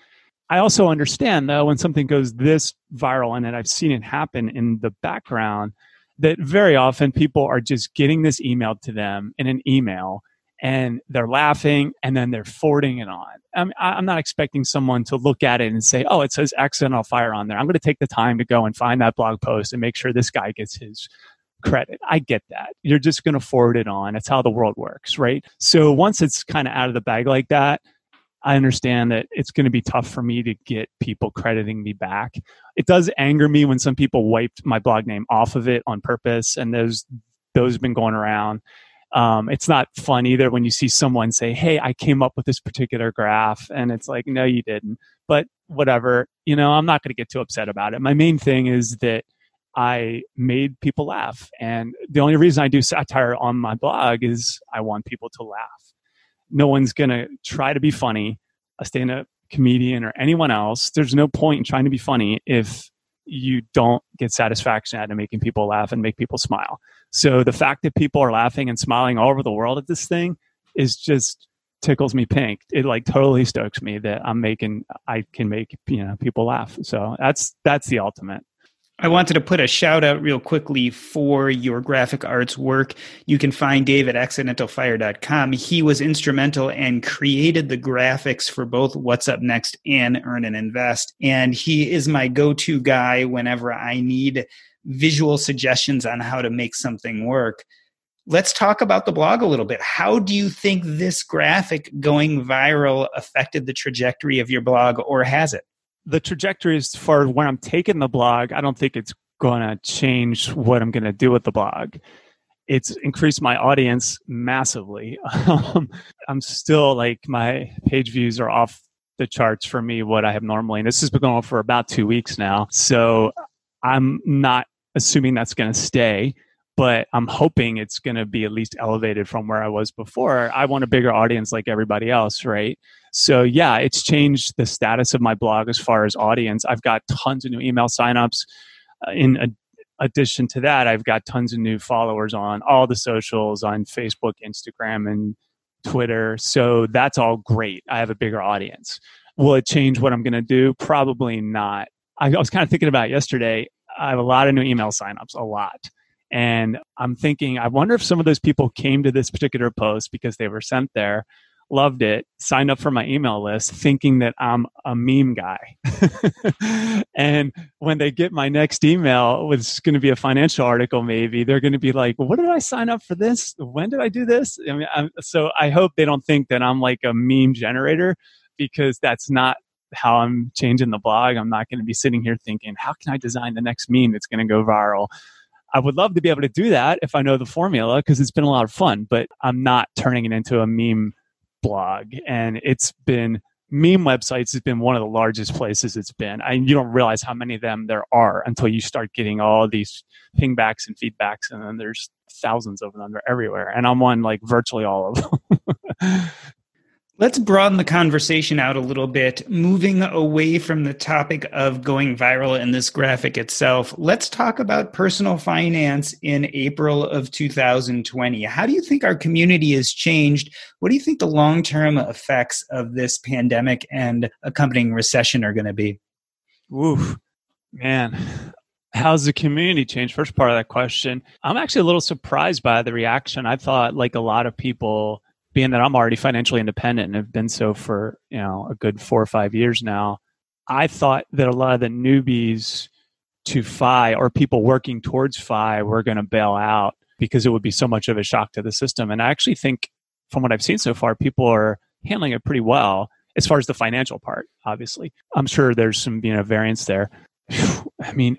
I also understand though when something goes this viral and I've seen it happen in the background that very often people are just getting this emailed to them in an email and they're laughing and then they're forwarding it on. I'm, I'm not expecting someone to look at it and say, oh, it says accidental fire on there. I'm going to take the time to go and find that blog post and make sure this guy gets his credit. I get that. You're just going to forward it on. It's how the world works, right? So once it's kind of out of the bag like that, I understand that it's going to be tough for me to get people crediting me back. It does anger me when some people wiped my blog name off of it on purpose, and those those have been going around. Um, it's not fun either when you see someone say, Hey, I came up with this particular graph. And it's like, No, you didn't. But whatever, you know, I'm not going to get too upset about it. My main thing is that I made people laugh. And the only reason I do satire on my blog is I want people to laugh. No one's going to try to be funny, a stand up comedian or anyone else. There's no point in trying to be funny if you don't get satisfaction out of making people laugh and make people smile. So the fact that people are laughing and smiling all over the world at this thing is just tickles me pink. It like totally stokes me that I'm making I can make you know people laugh. So that's that's the ultimate. I wanted to put a shout out real quickly for your graphic arts work. You can find Dave at accidentalfire.com. He was instrumental and created the graphics for both What's Up Next and Earn and Invest. And he is my go to guy whenever I need visual suggestions on how to make something work. Let's talk about the blog a little bit. How do you think this graphic going viral affected the trajectory of your blog, or has it? The trajectory as far as when I'm taking the blog, I don't think it's going to change what I'm going to do with the blog. It's increased my audience massively. Um, I'm still like my page views are off the charts for me what I have normally. And this has been going on for about two weeks now. So I'm not assuming that's going to stay, but I'm hoping it's going to be at least elevated from where I was before. I want a bigger audience like everybody else, right? So yeah, it's changed the status of my blog as far as audience. I've got tons of new email signups. Uh, in addition to that, I've got tons of new followers on all the socials on Facebook, Instagram, and Twitter. So that's all great. I have a bigger audience. Will it change what I'm going to do? Probably not. I, I was kind of thinking about yesterday. I have a lot of new email signups, a lot. And I'm thinking, I wonder if some of those people came to this particular post because they were sent there loved it, signed up for my email list thinking that I'm a meme guy. and when they get my next email, it's going to be a financial article, maybe, they're going to be like, what did I sign up for this? When did I do this? I mean, I'm, so I hope they don't think that I'm like a meme generator because that's not how I'm changing the blog. I'm not going to be sitting here thinking, how can I design the next meme that's going to go viral? I would love to be able to do that if I know the formula because it's been a lot of fun, but I'm not turning it into a meme blog and it's been meme websites has been one of the largest places it's been. and you don't realize how many of them there are until you start getting all these pingbacks and feedbacks, and then there's thousands of them. They're everywhere, and I'm on like virtually all of them. Let's broaden the conversation out a little bit, moving away from the topic of going viral in this graphic itself. Let's talk about personal finance in April of 2020. How do you think our community has changed? What do you think the long term effects of this pandemic and accompanying recession are going to be? Oof, man. How's the community changed? First part of that question. I'm actually a little surprised by the reaction. I thought, like a lot of people, being that I'm already financially independent and have been so for you know a good four or five years now, I thought that a lot of the newbies to FI or people working towards FI were going to bail out because it would be so much of a shock to the system. And I actually think, from what I've seen so far, people are handling it pretty well as far as the financial part. Obviously, I'm sure there's some you know variance there. I mean,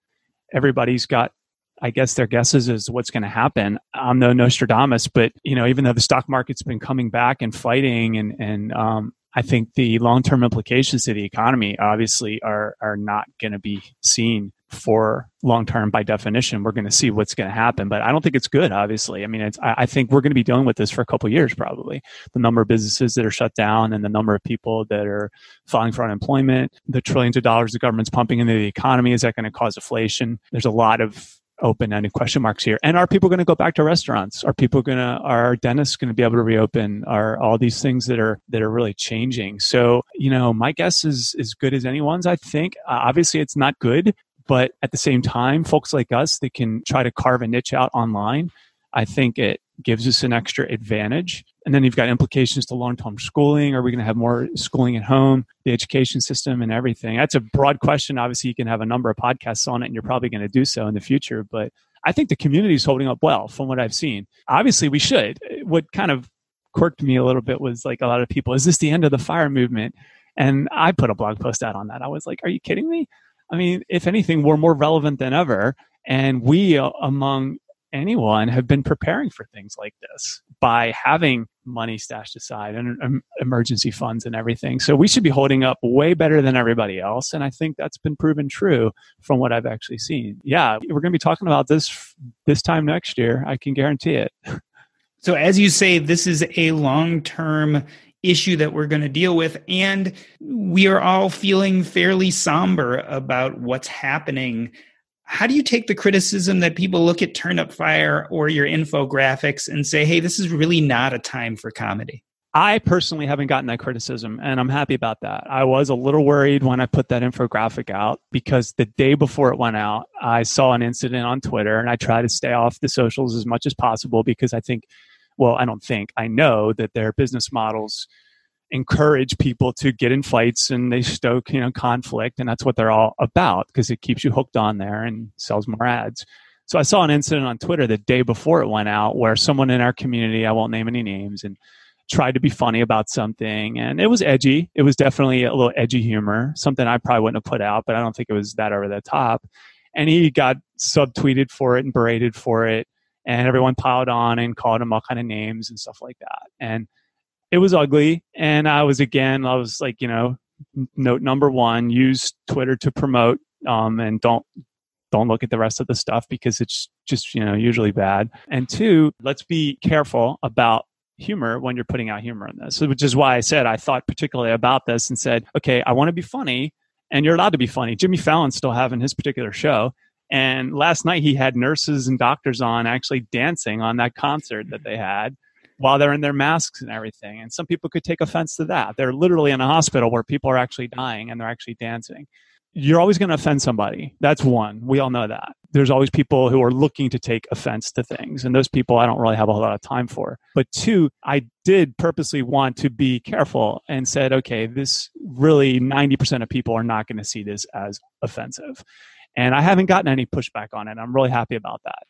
everybody's got I guess their guesses is what's going to happen. I'm no Nostradamus, but you know, even though the stock market's been coming back and fighting, and and um, I think the long term implications to the economy obviously are are not going to be seen for long term by definition. We're going to see what's going to happen, but I don't think it's good. Obviously, I mean, I think we're going to be dealing with this for a couple years probably. The number of businesses that are shut down and the number of people that are filing for unemployment, the trillions of dollars the government's pumping into the economy is that going to cause inflation? There's a lot of open ended question marks here. And are people going to go back to restaurants? Are people going to, are dentists going to be able to reopen? Are all these things that are, that are really changing? So, you know, my guess is as good as anyone's, I think. Uh, obviously, it's not good, but at the same time, folks like us that can try to carve a niche out online, I think it gives us an extra advantage. And then you've got implications to long term schooling. Are we going to have more schooling at home, the education system, and everything? That's a broad question. Obviously, you can have a number of podcasts on it, and you're probably going to do so in the future. But I think the community is holding up well from what I've seen. Obviously, we should. What kind of quirked me a little bit was like a lot of people, is this the end of the fire movement? And I put a blog post out on that. I was like, are you kidding me? I mean, if anything, we're more relevant than ever. And we, uh, among anyone have been preparing for things like this by having money stashed aside and um, emergency funds and everything. So we should be holding up way better than everybody else. And I think that's been proven true from what I've actually seen. Yeah, we're going to be talking about this this time next year. I can guarantee it. So, as you say, this is a long term issue that we're going to deal with. And we are all feeling fairly somber about what's happening. How do you take the criticism that people look at Turnip Fire or your infographics and say, hey, this is really not a time for comedy? I personally haven't gotten that criticism, and I'm happy about that. I was a little worried when I put that infographic out because the day before it went out, I saw an incident on Twitter, and I try to stay off the socials as much as possible because I think, well, I don't think, I know that their business models encourage people to get in fights and they stoke, you know, conflict, and that's what they're all about because it keeps you hooked on there and sells more ads. So I saw an incident on Twitter the day before it went out where someone in our community, I won't name any names, and tried to be funny about something and it was edgy. It was definitely a little edgy humor something i probably wouldn't have put out but i don't think it was that over the top. And he got subtweeted for it and berated for it and everyone piled on and called him all kind of names and stuff like that. And it was ugly and i was again i was like you know note number one use twitter to promote um, and don't don't look at the rest of the stuff because it's just you know usually bad and two let's be careful about humor when you're putting out humor in this, which is why I said I thought particularly about this and said, okay, I want to be funny, and you're allowed to be funny. Jimmy Fallon's still having his particular show. And last night he had nurses and doctors on actually dancing on that concert that they had while they're in their masks and everything. And some people could take offense to that. They're literally in a hospital where people are actually dying and they're actually dancing you're always going to offend somebody. That's one. We all know that. There's always people who are looking to take offense to things, and those people I don't really have a lot of time for. But two, I did purposely want to be careful and said, okay, this really 90% of people are not going to see this as offensive. And I haven't gotten any pushback on it. I'm really happy about that.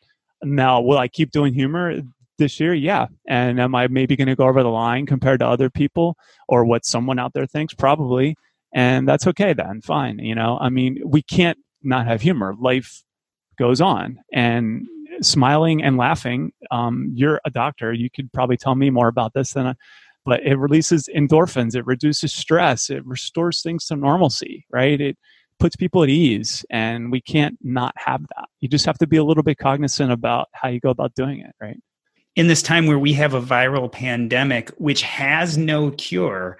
Now, will I keep doing humor? This year yeah. And am i maybe going to go over the line compared to other people or what someone out there thinks? Probably. And that's okay then fine you know? I mean we can't not have humor. Life goes on. And smiling and laughing um, you're a doctor. You could probably tell me more about this than I, but it releases endorphins. It reduces stress. It restores things to normalcy right? It puts people at ease. And we can't not have that. You just have to be a little bit cognizant about how you go about doing it right in this time where we have a viral pandemic which has no cure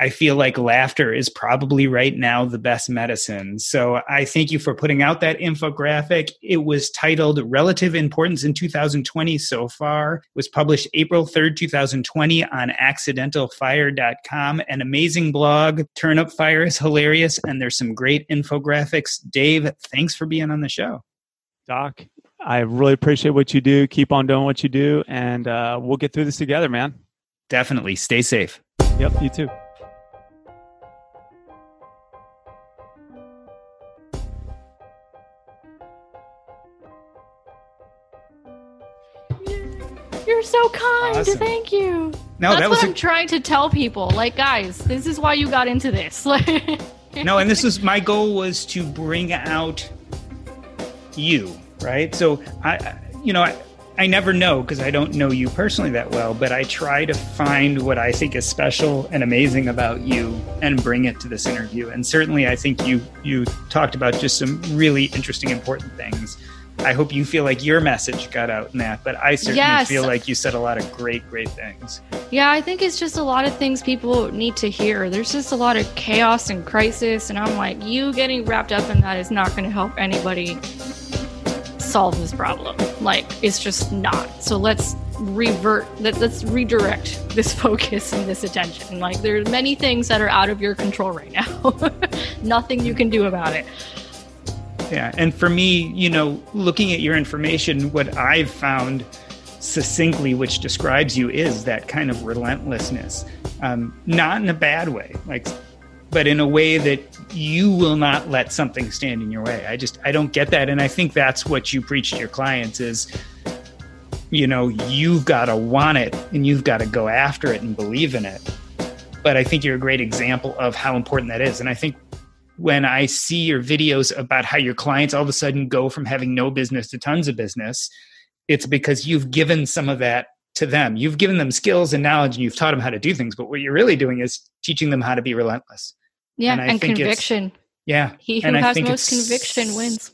I feel like laughter is probably right now the best medicine. So I thank you for putting out that infographic. It was titled Relative Importance in 2020 so far. It was published April 3rd, 2020 on accidentalfire.com. An amazing blog. Turnip Fire is hilarious and there's some great infographics. Dave, thanks for being on the show. Doc, I really appreciate what you do. Keep on doing what you do and uh, we'll get through this together, man. Definitely. Stay safe. Yep, you too. You're so kind. Awesome. Thank you. No, That's that was what i am trying to tell people. Like, guys, this is why you got into this. no, and this was my goal was to bring out you, right? So I, you know, I, I never know because I don't know you personally that well, but I try to find what I think is special and amazing about you and bring it to this interview. And certainly, I think you you talked about just some really interesting, important things I hope you feel like your message got out in that, but I certainly yes. feel like you said a lot of great, great things. Yeah, I think it's just a lot of things people need to hear. There's just a lot of chaos and crisis, and I'm like, you getting wrapped up in that is not going to help anybody solve this problem. Like, it's just not. So let's revert, let, let's redirect this focus and this attention. Like, there's many things that are out of your control right now, nothing you can do about it. Yeah. And for me, you know, looking at your information, what I've found succinctly, which describes you, is that kind of relentlessness. Um, not in a bad way, like, but in a way that you will not let something stand in your way. I just, I don't get that. And I think that's what you preach to your clients is, you know, you've got to want it and you've got to go after it and believe in it. But I think you're a great example of how important that is. And I think when I see your videos about how your clients all of a sudden go from having no business to tons of business, it's because you've given some of that to them. You've given them skills and knowledge and you've taught them how to do things. But what you're really doing is teaching them how to be relentless. Yeah, and, and conviction. Yeah. He who has most conviction wins.